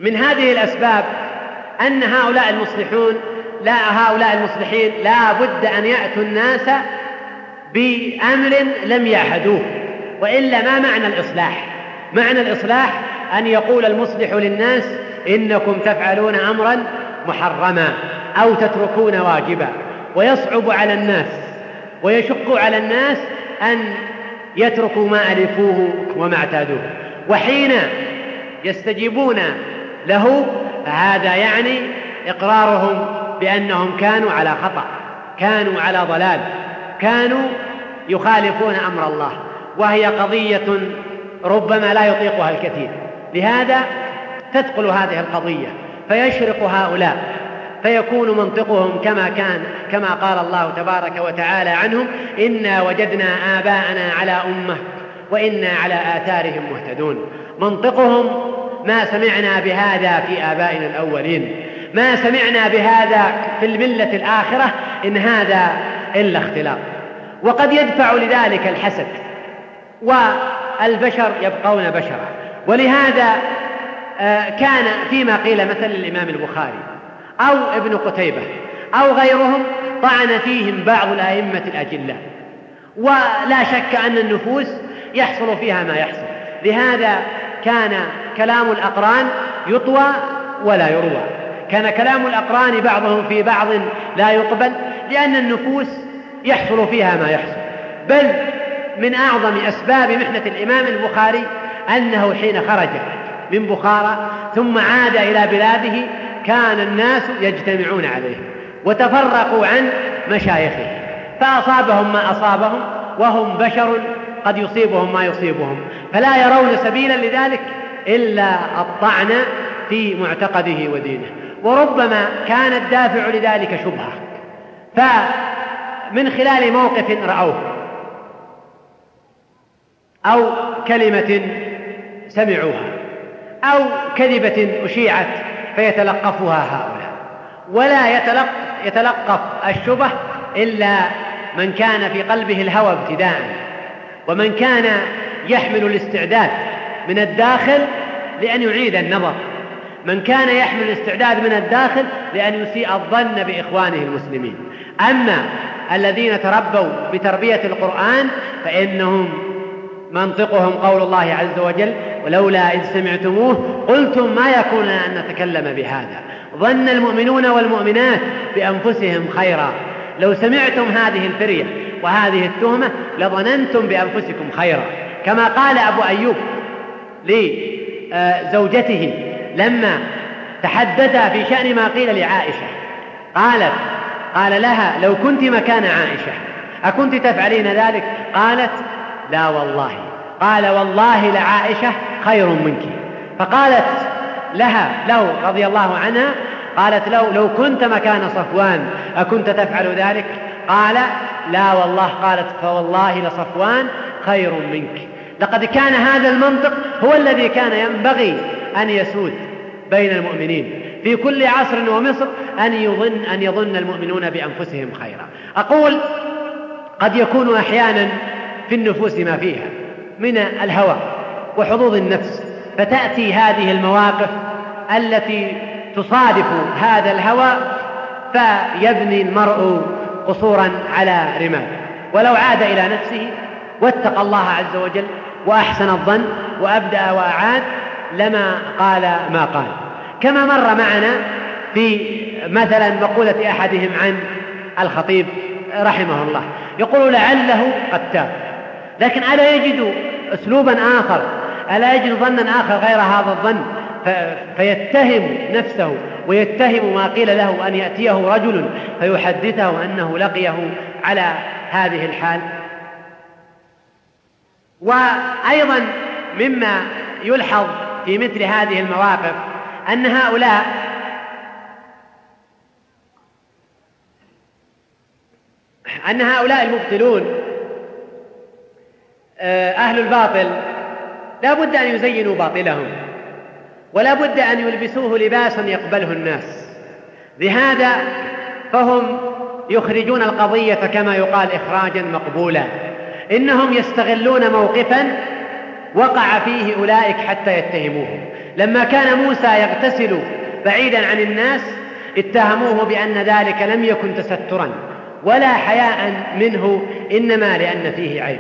من هذه الأسباب أن هؤلاء المصلحون لا هؤلاء المصلحين لا بد أن يأتوا الناس بأمر لم يعهدوه وإلا ما معنى الإصلاح؟ معنى الإصلاح أن يقول المصلح للناس إنكم تفعلون أمرا محرما أو تتركون واجبا ويصعب على الناس ويشق على الناس أن يتركوا ما ألفوه وما اعتادوه وحين يستجيبون له فهذا يعني إقرارهم بأنهم كانوا على خطأ كانوا على ضلال كانوا يخالفون أمر الله وهي قضية ربما لا يطيقها الكثير. لهذا تثقل هذه القضية فيشرق هؤلاء فيكون منطقهم كما كان كما قال الله تبارك وتعالى عنهم إنا وجدنا آباءنا على أمة وإنا على آثارهم مهتدون. منطقهم ما سمعنا بهذا في آبائنا الأولين. ما سمعنا بهذا في الملة الآخرة إن هذا إلا اختلاط وقد يدفع لذلك الحسد. والبشر يبقون بشرا. ولهذا آه، كان فيما قيل مثل الإمام البخاري أو ابن قتيبة أو غيرهم طعن فيهم بعض الأئمة الأجلاء. ولا شك أن النفوس يحصل فيها ما يحصل. لهذا كان كلام الأقران يطوى ولا يروى. كان كلام الأقران بعضهم في بعض لا يقبل لأن النفوس يحصل فيها ما يحصل. بل من أعظم أسباب محنة الإمام البخاري أنه حين خرج من بخارى ثم عاد إلى بلاده كان الناس يجتمعون عليه وتفرقوا عن مشايخه فأصابهم ما أصابهم وهم بشر قد يصيبهم ما يصيبهم. فلا يرون سبيلا لذلك إلا الطعن في معتقده ودينه. وربما كان الدافع لذلك شبهة. فمن خلال موقف رأوه أو كلمة سمعوها أو كذبة أشيعت فيتلقفها هؤلاء. ولا يتلق يتلقف الشبه إلا من كان في قلبه الهوى ابتداء. ومن كان يحمل الاستعداد من الداخل لأن يعيد النظر. من كان يحمل الاستعداد من الداخل لأن يسيء الظن بإخوانه المسلمين. أما الذين تربوا بتربية القرآن فإنهم منطقهم قول الله عز وجل ولولا إذ سمعتموه قلتم ما يكون أن نتكلم بهذا. ظن المؤمنون والمؤمنات بأنفسهم خيرا. لو سمعتم هذه الفرية وهذه التهمة لظننتم بأنفسكم خيرا. كما قال أبو أيوب لزوجته لما تحدث في شأن ما قيل لعائشة قالت قال لها لو كنت مكان عائشة أكنت تفعلين ذلك؟ قالت لا والله. قال والله لعائشة خير منك. فقالت لها له رضي الله عنها قالت لو لو كنت مكان صفوان أكنت تفعل ذلك؟ قال لا والله. قالت فوالله لصفوان خير منك. لقد كان هذا المنطق هو الذي كان ينبغي أن يسود بين المؤمنين. في كل عصر ومصر أن يظن أن يظن المؤمنون بأنفسهم خيرا. أقول قد يكون أحيانا في النفوس ما فيها من الهوى وحظوظ النفس فتأتي هذه المواقف التي تصادف هذا الهوى فيبني المرء قصورا على رمال ولو عاد إلى نفسه واتقى الله عز وجل وأحسن الظن وأبدأ وأعاد لما قال ما قال. كما مر معنا في مثلا مقولة أحدهم عن الخطيب رحمه الله. يقول لعله قد تاب. لكن ألا يجد أسلوبا آخر؟ ألا يجد ظنا آخر غير هذا الظن؟ فيتهم نفسه ويتهم ما قيل له أن يأتيه رجل فيحدثه أنه لقيه على هذه الحال. وأيضا مما يلحظ في مثل هذه المواقف أن هؤلاء أن هؤلاء المبطلون آه، أهل الباطل لا بد أن يزينوا باطلهم. ولا بد أن يلبسوه لباسا يقبله الناس. لهذا فهم يخرجون القضية كما يقال إخراجا مقبولا. إنهم يستغلون موقفا وقع فيه أولئك حتى يتهموه. لما كان موسى يغتسل بعيدا عن الناس اتهموه بأن ذلك لم يكن تسترا ولا حياء منه إنما لأن فيه عيب.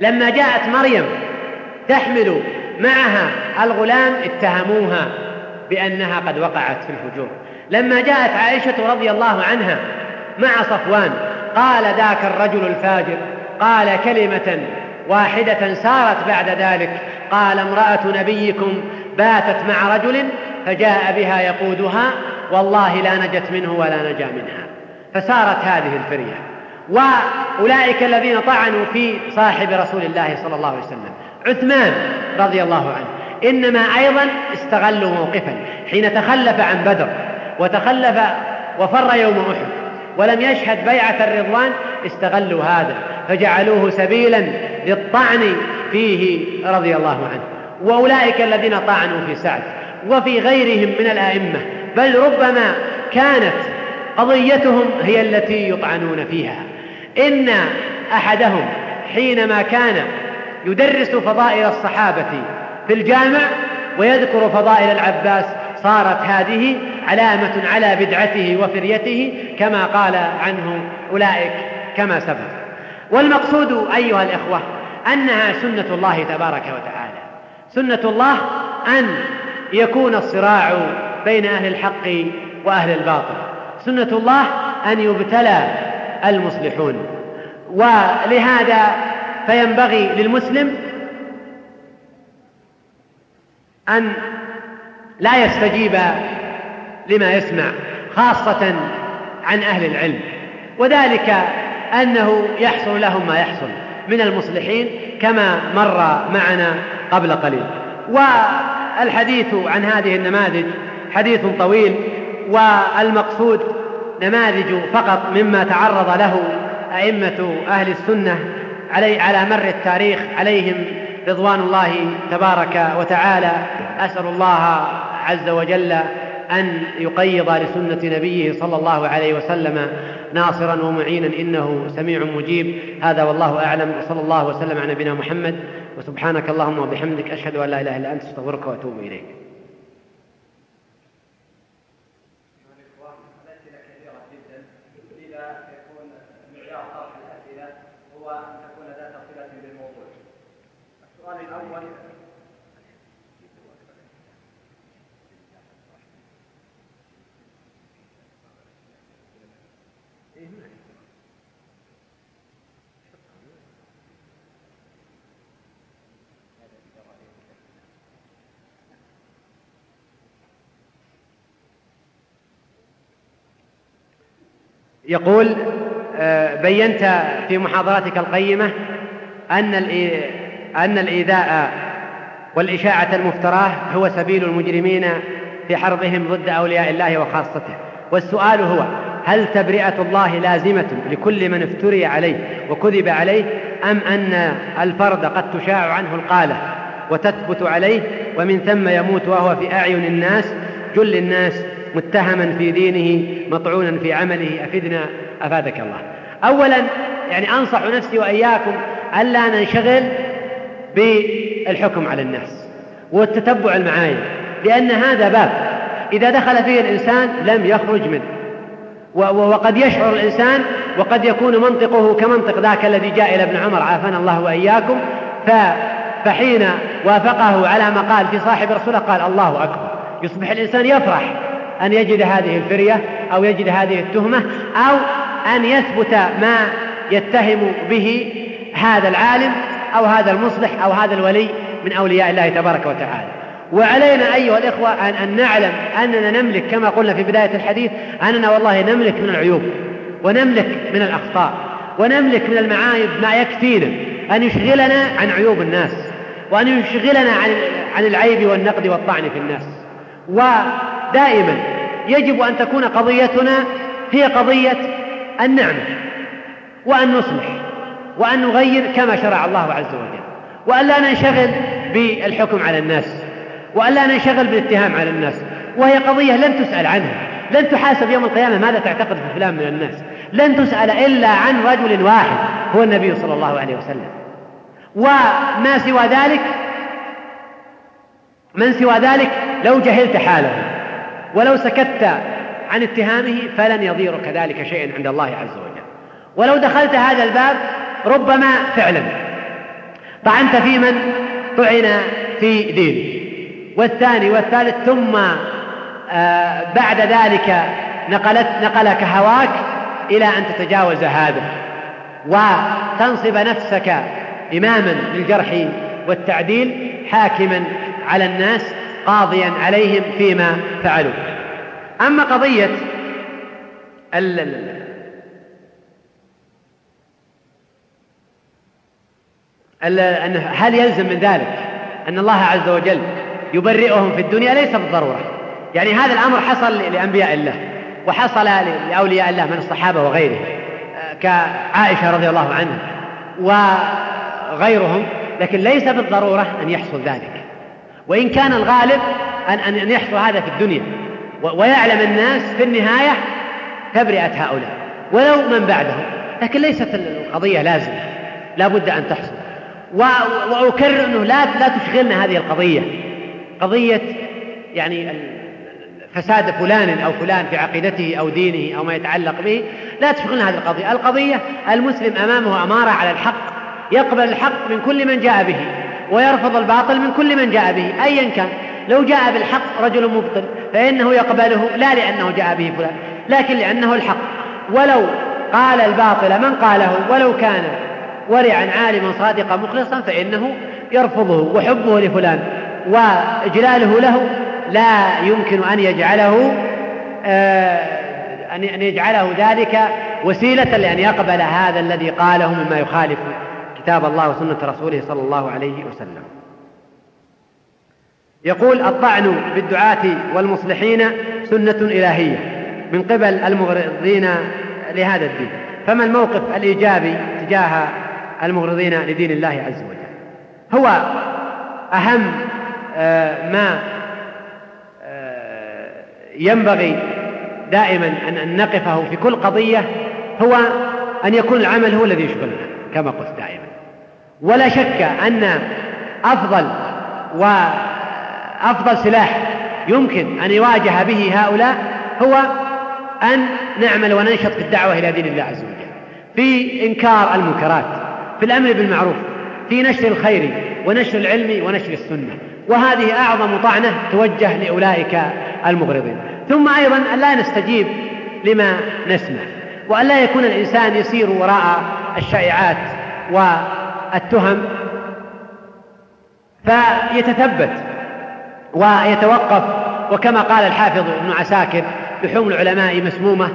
لما جاءت مريم تحمل معها الغلام اتهموها بأنها قد وقعت في الفجور. لما جاءت عائشة رضي الله عنها مع صفوان قال ذاك الرجل الفاجر قال كلمة واحدة سارت بعد ذلك قال امرأة نبيكم باتت مع رجل فجاء بها يقودها والله لا نجت منه ولا نجا منها. فسارت هذه الفرية. وأولئك الذين طعنوا في صاحب رسول الله صلى الله عليه وسلم. عثمان رضي الله عنه. إنما أيضا استغلوا موقفا حين تخلف عن بدر وتخلف وفر يوم أحد ولم يشهد بيعة الرضوان استغلوا هذا فجعلوه سبيلا للطعن فيه رضي الله عنه. وأولئك الذين طعنوا في سعد وفي غيرهم من الأئمة بل ربما كانت قضيتهم هي التي يطعنون فيها. إن أحدهم حينما كان يدرس فضائل الصحابة في الجامع ويذكر فضائل العباس صارت هذه علامة على بدعته وفريته كما قال عنه أولئك كما سبق. والمقصود أيها الإخوة أنها سنة الله تبارك وتعالى. سنة الله أن يكون الصراع بين أهل الحق وأهل الباطل. سنة الله أن يبتلى المصلحون. ولهذا فينبغي للمسلم أن لا يستجيب لما يسمع خاصة عن أهل العلم. وذلك أنه يحصل لهم ما يحصل من المصلحين كما مر معنا قبل قليل. والحديث عن هذه النماذج حديث طويل والمقصود نماذج فقط مما تعرض له أئمة أهل السنة علي على مر التاريخ عليهم رضوان الله تبارك وتعالى. أسأل الله عز وجل أن يقيض لسنة نبيه صلى الله عليه وسلم ناصرا ومعينا إنه سميع مجيب. هذا والله أعلم. وصلى الله وسلم على نبينا محمد. وسبحانك اللهم وبحمدك أشهد أن لا إله إلا أنت أستغفرك وأتوب إليك. يقول آه، بينت في محاضراتك القيمة أن أن الإيذاء والإشاعة المفتراه هو سبيل المجرمين في حربهم ضد أولياء الله وخاصته. والسؤال هو هل تبرئة الله لازمة لكل من افتري عليه وكذب عليه أم أن الفرد قد تشاع عنه القالة وتثبت عليه ومن ثم يموت وهو في أعين الناس جل الناس متهما في دينه مطعونا في عمله أفدنا أفادك الله. أولا يعني أنصح نفسي وإياكم ألا ننشغل بالحكم على الناس والتتبع المعايب لأن هذا باب. إذا دخل فيه الإنسان لم يخرج منه. وقد يشعر الإنسان وقد يكون منطقه كمنطق ذاك الذي جاء إلى ابن عمر عافانا الله وإياكم. فحين وافقه على ما قال في صاحب رسوله قال الله أكبر. يصبح الإنسان يفرح أن يجد هذه الفرية أو يجد هذه التهمة أو أن يثبت ما يتهم به هذا العالم أو هذا المصلح أو هذا الولي من أولياء الله تبارك وتعالى. وعلينا أيها الإخوة أن, أن نعلم أننا نملك كما قلنا في بداية الحديث أننا والله نملك من العيوب ونملك من الأخطاء ونملك من المعايب ما يكفينا أن يشغلنا عن عيوب الناس وأن يشغلنا عن عن العيب والنقد والطعن في الناس. ودائما يجب أن تكون قضيتنا هي قضية النعمة وأن نصلح وأن نغير كما شرع الله عز وجل وأن لا ننشغل بالحكم على الناس وأن لا ننشغل بالاتهام على الناس وهي قضية لن تسأل عنها لن تحاسب يوم القيامة ماذا تعتقد في فلان من الناس لن تسأل إلا عن رجل واحد هو النبي صلى الله عليه وسلم وما سوى ذلك من سوى ذلك لو جهلت حاله ولو سكت عن اتهامه فلن يضيرك ذلك شيئا عند الله عز وجل. ولو دخلت هذا الباب ربما فعلا. طعنت في من طعن في دينه. والثاني والثالث ثم آه بعد ذلك نقلت نقلك هواك إلى أن تتجاوز هذا. وتنصب نفسك إماما للجرح والتعديل حاكما على الناس قاضيا عليهم فيما فعلوا. أما قضية هل يلزم من ذلك أن الله عز وجل يبرئهم في الدنيا؟ ليس بالضرورة. يعني هذا الأمر حصل لأنبياء الله وحصل لأولياء الله من الصحابة وغيرهم كعائشة رضي الله عنها وغيرهم لكن ليس بالضرورة أن يحصل ذلك. وإن كان الغالب أن أن يحصل هذا في الدنيا. ويعلم الناس في النهاية تبرئة هؤلاء. ولو من بعدهم. لكن ليست القضية لازمة. لا بد أن تحصل. وأكرر أنه لا لا تشغلنا هذه القضية. قضية يعني فساد فلان أو فلان في عقيدته أو دينه أو ما يتعلق به. لا تشغلنا هذه القضية. القضية المسلم أمامه أمارة على الحق. يقبل الحق من كل من جاء به. ويرفض الباطل من كل من جاء به أيا كان. لو جاء بالحق رجل مبطل فإنه يقبله لا لأنه جاء به فلان لكن لأنه الحق. ولو قال الباطل من قاله ولو كان ورعا عالما صادقا مخلصا فإنه يرفضه وحبه لفلان وإجلاله له لا يمكن أن يجعله آه، أن يجعله ذلك وسيلة لأن يقبل هذا الذي قاله مما يخالف كتاب الله وسنة رسوله صلى الله عليه وسلم. يقول الطعن بالدعاة والمصلحين سنة إلهية من قبل المغرضين لهذا الدين. فما الموقف الإيجابي تجاه المغرضين لدين الله عز وجل؟ هو أهم آه، ما آه، ينبغي دائما أن نقفه في كل قضية هو أن يكون العمل هو الذي يشغلنا كما قلت دائما. ولا شك أن أفضل وأفضل سلاح يمكن أن يواجه به هؤلاء هو أن نعمل وننشط في الدعوة إلى دين الله عز وجل. في إنكار المنكرات في الأمر بالمعروف في نشر الخير ونشر العلم ونشر السنة. وهذه أعظم طعنة توجه لأولئك المغرضين. ثم أيضا أن لا نستجيب لما نسمع وأن لا يكون الإنسان يسير وراء الشائعات والتهم فيتثبت ويتوقف وكما قال الحافظ ابن عساكر لحوم العلماء مسمومة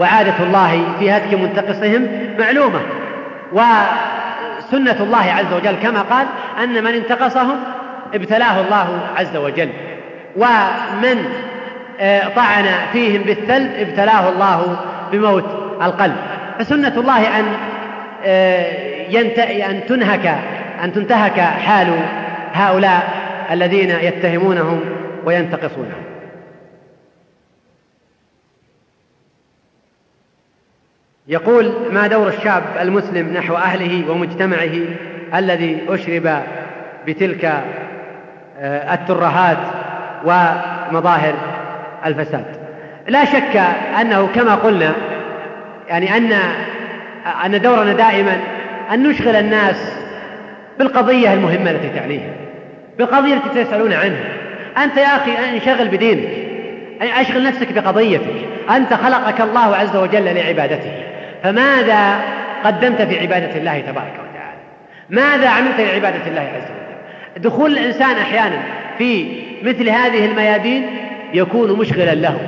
وعادة الله في هتك منتقصهم معلومة. وسنة الله عز وجل كما قال أن من انتقصهم ابتلاه الله عز وجل ومن آه، طعن فيهم بالثلب ابتلاه الله بموت القلب. فسنة الله أن آه، أن تنهك أن تنتهك حال هؤلاء الذين يتهمونهم وينتقصونهم. يقول ما دور الشاب المسلم نحو أهله ومجتمعه الذي أشرب بتلك آه، الترهات ومظاهر الفساد؟ لا شك أنه كما قلنا يعني أن أن دورنا دائما أن نشغل الناس بالقضية المهمة التي تعنيهم بالقضية التي تسألون عنها. أنت يا أخي انشغل بدينك أشغل نفسك بقضيتك. أنت خلقك الله عز وجل لعبادته. فماذا قدمت في عبادة الله تبارك وتعالى؟ ماذا عملت لعبادة الله عز وجل؟ دخول الإنسان أحيانا في مثل هذه الميادين يكون مشغلا له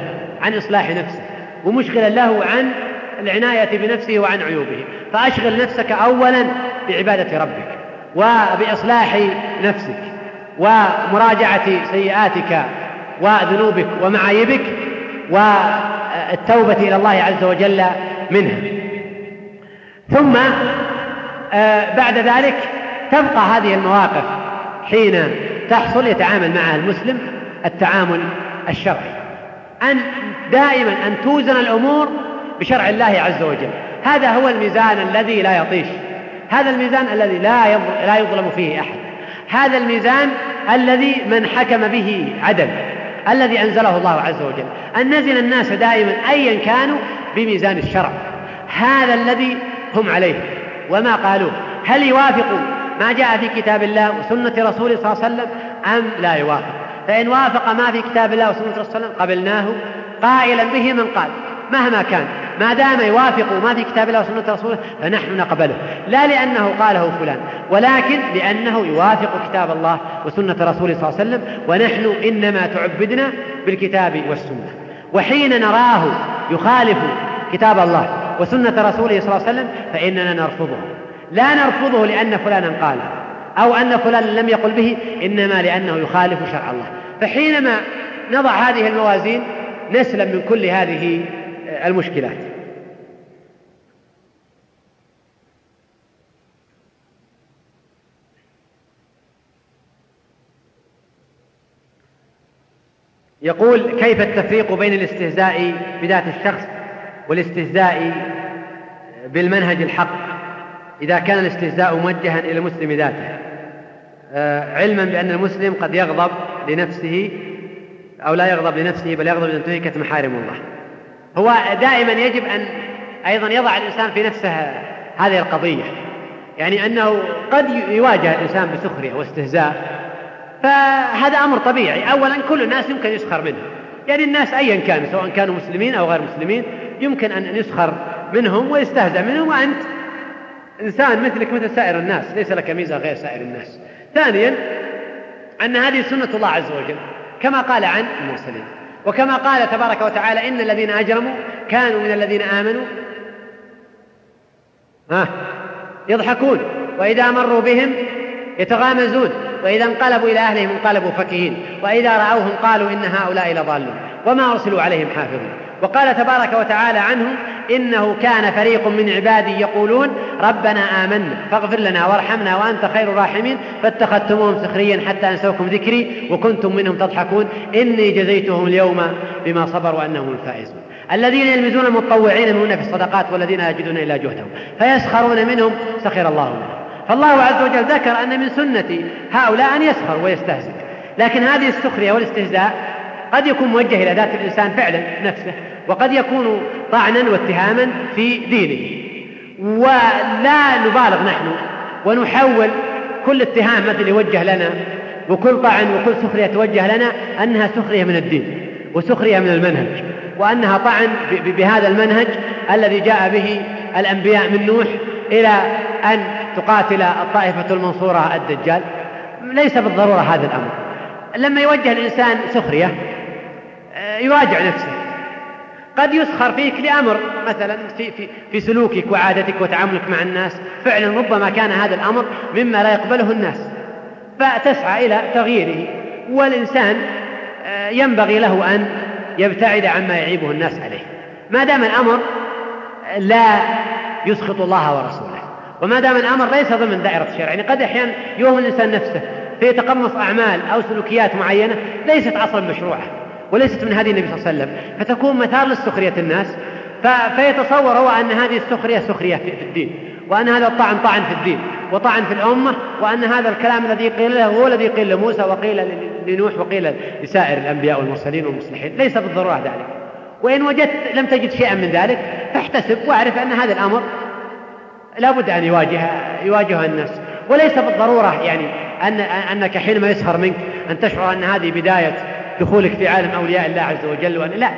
عن إصلاح نفسه ومشغلا له عن العناية بنفسه وعن عيوبه. فأشغل نفسك أولا بعبادة ربك وبإصلاح نفسك ومراجعة سيئاتك وذنوبك ومعايبك والتوبة إلى الله عز وجل منها. ثم آه، بعد ذلك تبقى هذه المواقف حين تحصل يتعامل معها المسلم التعامل الشرعي. أن دائما أن توزن الأمور بشرع الله عز وجل. هذا هو الميزان الذي لا يطيش. هذا الميزان الذي لا لا يظلم فيه أحد. هذا الميزان الذي من حكم به عدل الذي أنزله الله عز وجل. أن نزل الناس دائما أيا كانوا بميزان الشرع. هذا الذي هم عليه. وما قالوه؟ هل يوافق ما جاء في كتاب الله وسنة رسوله صلى الله عليه وسلم؟ أم لا يوافق؟ فإن وافق ما في كتاب الله وسنة رسوله صلى الله عليه وسلم قبلناه قائلا به من قال. مهما كان ما دام يوافق ما في كتاب الله وسنة رسوله فنحن نقبله. لا لأنه قاله فلان ولكن لأنه يوافق كتاب الله وسنة رسوله صلى الله عليه وسلم ونحن إنما تعبدنا بالكتاب والسنة. وحين نراه يخالف كتاب الله وسنة رسوله صلى الله عليه وسلم فإننا نرفضه. لا نرفضه لأن فلانا قال أو أن فلان لم يقل به إنما لأنه يخالف شرع الله. فحينما نضع هذه الموازين نسلم من كل هذه المشكلات. يقول كيف التفريق بين الاستهزاء بذات الشخص والاستهزاء بالمنهج الحق إذا كان الاستهزاء موجها إلى المسلم ذاته؟ آه، علما بأن المسلم قد يغضب لنفسه أو لا يغضب لنفسه بل يغضب إذا انتهكت محارم الله. هو دائما يجب أن أيضا يضع الإنسان في نفسه هذه القضية. يعني أنه قد يواجه الإنسان بسخرية واستهزاء. فهذا أمر طبيعي. أولا كل الناس يمكن يسخر منه. يعني الناس أيا كان سواء كانوا مسلمين أو غير مسلمين يمكن أن يسخر منهم ويستهزأ منهم. وأنت إنسان مثلك مثل سائر الناس. ليس لك ميزة غير سائر الناس. ثانيا أن هذه سنة الله عز وجل كما قال عن المرسلين. وكما قال تبارك وتعالى إن الذين أجرموا كانوا من الذين آمنوا. ها؟ يضحكون. وإذا مروا بهم يتغامزون. وإذا انقلبوا إلى أهلهم انقلبوا فكهين. وإذا رأوهم قالوا إن هؤلاء لضالون. وما أرسلوا عليهم حافظين. وقال تبارك وتعالى عنهم إنه كان فريق من عبادي يقولون ربنا آمنا فاغفر لنا وارحمنا وأنت خير الراحمين فاتخذتموهم سخريا حتى أنسوكم ذكري وكنتم منهم تضحكون إني جزيتهم اليوم بما صبروا أنهم الفائزون. الذين يلمزون المتطوعين منهم في الصدقات والذين يجدون إلا جهدهم فيسخرون منهم سخر الله منهم فالله عز وجل ذكر أن من سنة هؤلاء أن يسخر ويستهزئ. لكن هذه السخرية والاستهزاء قد يكون موجه إلى ذات الإنسان فعلا نفسه وقد يكون طعنا واتهاما في دينه. ولا نبالغ نحن ونحول كل اتهام مثل يوجه لنا وكل طعن وكل سخرية توجه لنا أنها سخرية من الدين وسخرية من المنهج وأنها طعن بهذا المنهج الذي جاء به الأنبياء من نوح إلى أن تقاتل الطائفة المنصورة الدجال. ليس بالضرورة هذا الأمر. لما يوجه الإنسان سخرية يراجع نفسه. قد يسخر فيك لأمر مثلا في, في, في سلوكك وعادتك وتعاملك مع الناس. فعلا ربما كان هذا الأمر مما لا يقبله الناس. فتسعى إلى تغييره. والإنسان آه، ينبغي له أن يبتعد عما يعيبه الناس عليه. ما دام الأمر لا يسخط الله ورسوله. وما دام الأمر ليس ضمن دائرة الشرع. يعني قد أحيانا يوهم الإنسان نفسه فيتقمص أعمال أو سلوكيات معينة ليست أصلا مشروعة. وليست من هدي النبي صلى الله عليه وسلم فتكون مثار للسخرية الناس. فيتصور هو أن هذه السخرية سخرية في الدين وأن هذا الطعن طعن في الدين وطعن في الأمة وأن هذا الكلام الذي قيل له هو الذي قيل لموسى وقيل لنوح وقيل لسائر الأنبياء والمرسلين والمصلحين. ليس بالضرورة ذلك. وإن وجدت لم تجد شيئا من ذلك فاحتسب واعرف أن هذا الأمر لا بد أن يواجه يواجه الناس. وليس بالضرورة يعني أن أنك حينما يسخر منك أن تشعر أن هذه بداية دخولك في عالم أولياء الله عز وجل وأن لا.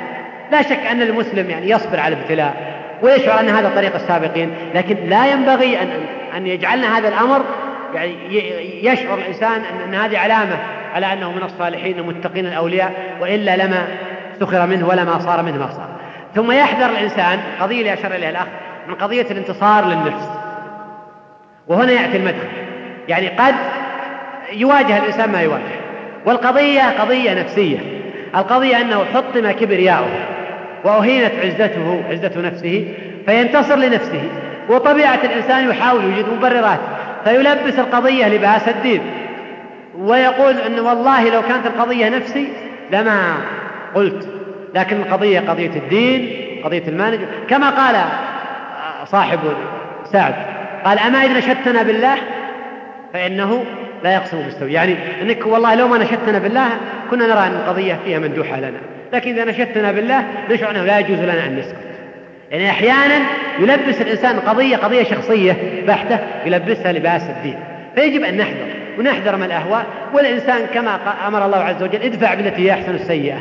لا شك أن المسلم يعني يصبر على الابتلاء ويشعر أن هذا طريق السابقين لكن لا ينبغي أن أن يجعلنا هذا الأمر يعني يشعر الإنسان أن هذه علامة على أنه من الصالحين المتقين الأولياء وإلا لما سخر منه ولما صار منه ما صار. ثم يحذر الإنسان قضية اللي أشار إليها الأخ من قضية الانتصار للنفس. وهنا يأتي المدخل يعني قد يواجه الإنسان ما يواجه. والقضية قضية نفسية. القضية أنه حطم كبرياؤه وأهينت عزته عزة نفسه فينتصر لنفسه. وطبيعة الإنسان يحاول يوجد مبررات فيلبس القضية لباس الدين. ويقول أن والله لو كانت القضية نفسي لما قلت لكن القضية قضية الدين قضية المانج كما قال صاحب سعد قال أما إذا نشدتنا بالله فإنه لا يقسم بالسوء. يعني أنك والله لو ما نشدتنا بالله كنا نرى أن القضية فيها مندوحة لنا. لكن إذا نشدتنا بالله نشعر أنه لا يجوز لنا أن نسكت. يعني أحيانا يلبس الإنسان قضية قضية شخصية بحتة يلبسها لباس الدين. فيجب أن نحذر ونحذر من الأهواء. والإنسان كما أمر الله عز وجل ادفع بالتي هي أحسن السيئة.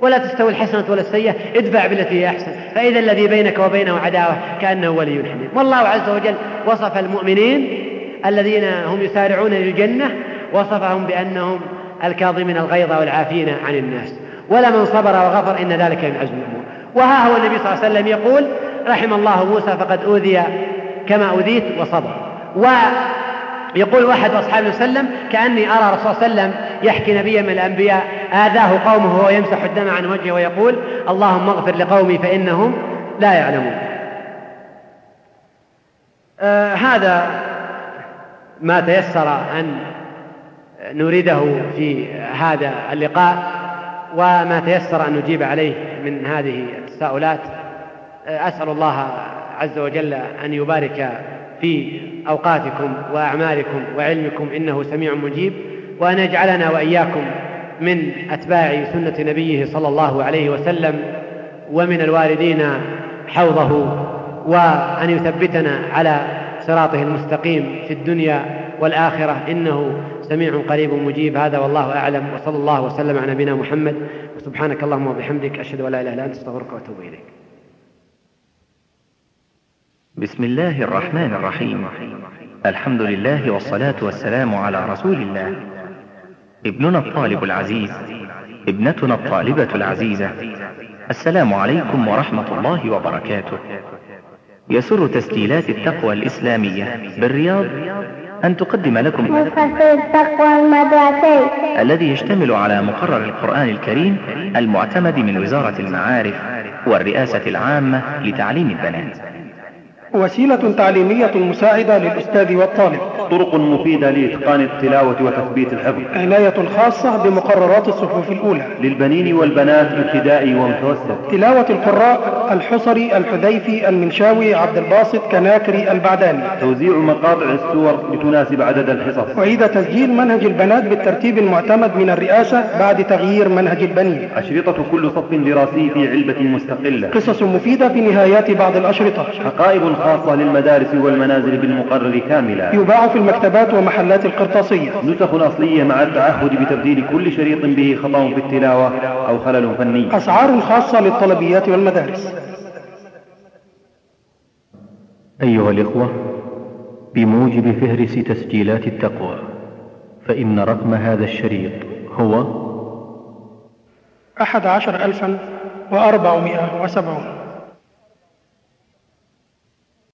ولا تستوي الحسنة ولا السيئة ادفع بالتي هي أحسن. فإذا الذي بينك وبينه عداوة كأنه ولي حميم. والله عز وجل وصف المؤمنين الذين هم يسارعون للجنة وصفهم بأنهم الكاظمين الغيظ والعافين عن الناس. ولمن صبر وغفر إن ذلك من عزم الأمور. وها هو النبي صلى الله عليه وسلم يقول رحم الله موسى فقد أوذي كما أوذيت وصبر. ويقول واحد أصحاب وسلم كأني أرى رسول الله صلى الله عليه وسلم يحكي نبيا من الأنبياء آذاه قومه وهو يمسح الدم عن وجهه ويقول اللهم اغفر لقومي فإنهم لا يعلمون. آه هذا ما تيسر أن نريده في هذا اللقاء وما تيسر أن نجيب عليه من هذه التساؤلات. أسأل الله عز وجل أن يبارك في أوقاتكم وأعمالكم وعلمكم إنه سميع مجيب وأن يجعلنا وإياكم من أتباع سنة نبيه صلى الله عليه وسلم ومن الواردين حوضه وأن يثبتنا على صراطه المستقيم في الدنيا والآخرة. إنه سميع قريب مجيب. هذا والله أعلم. وصلى الله وسلم على نبينا محمد. وسبحانك اللهم وبحمدك. أشهد أن لا إله إلا أنت. أستغفرك وأتوب إليك. بسم الله الرحمن الرحيم. الحمد لله والصلاة والسلام على رسول الله. ابننا الطالب العزيز. ابنتنا الطالبة العزيزة. السلام عليكم ورحمة الله وبركاته. يسر تسجيلات التقوى الإسلامية بالرياض أن تقدم لكم التقوى المدرسي. الذي يشتمل على مقرر القرآن الكريم المعتمد من وزارة المعارف والرئاسة العامة لتعليم البنات. وسيلة تعليمية مساعدة للأستاذ والطالب. طرق مفيدة لإتقان التلاوة وتثبيت الحفظ. عناية خاصة بمقررات الصفوف الأولى. للبنين والبنات ابتدائي ومتوسط. تلاوة القراء الحصري الحذيفي المنشاوي عبد الباسط كناكري البعداني. توزيع مقاطع السور لتناسب عدد الحصص. وعيد تسجيل منهج البنات بالترتيب المعتمد من الرئاسة بعد تغيير منهج البنين. أشرطة كل صف دراسي في علبة مستقلة. قصص مفيدة في نهايات بعض الأشرطة. حقائب خاصة للمدارس والمنازل بالمقرر كاملا يباع في في المكتبات ومحلات القرطاسية. نسخ أصلية مع التعهد بتبديل كل شريط به خطأ في التلاوة أو خلل فني. أسعار خاصة للطلبيات والمدارس. أيها الإخوة بموجب فهرس تسجيلات التقوى فإن رقم هذا الشريط هو أحد عشر ألفا وأربعمائة وسبعون.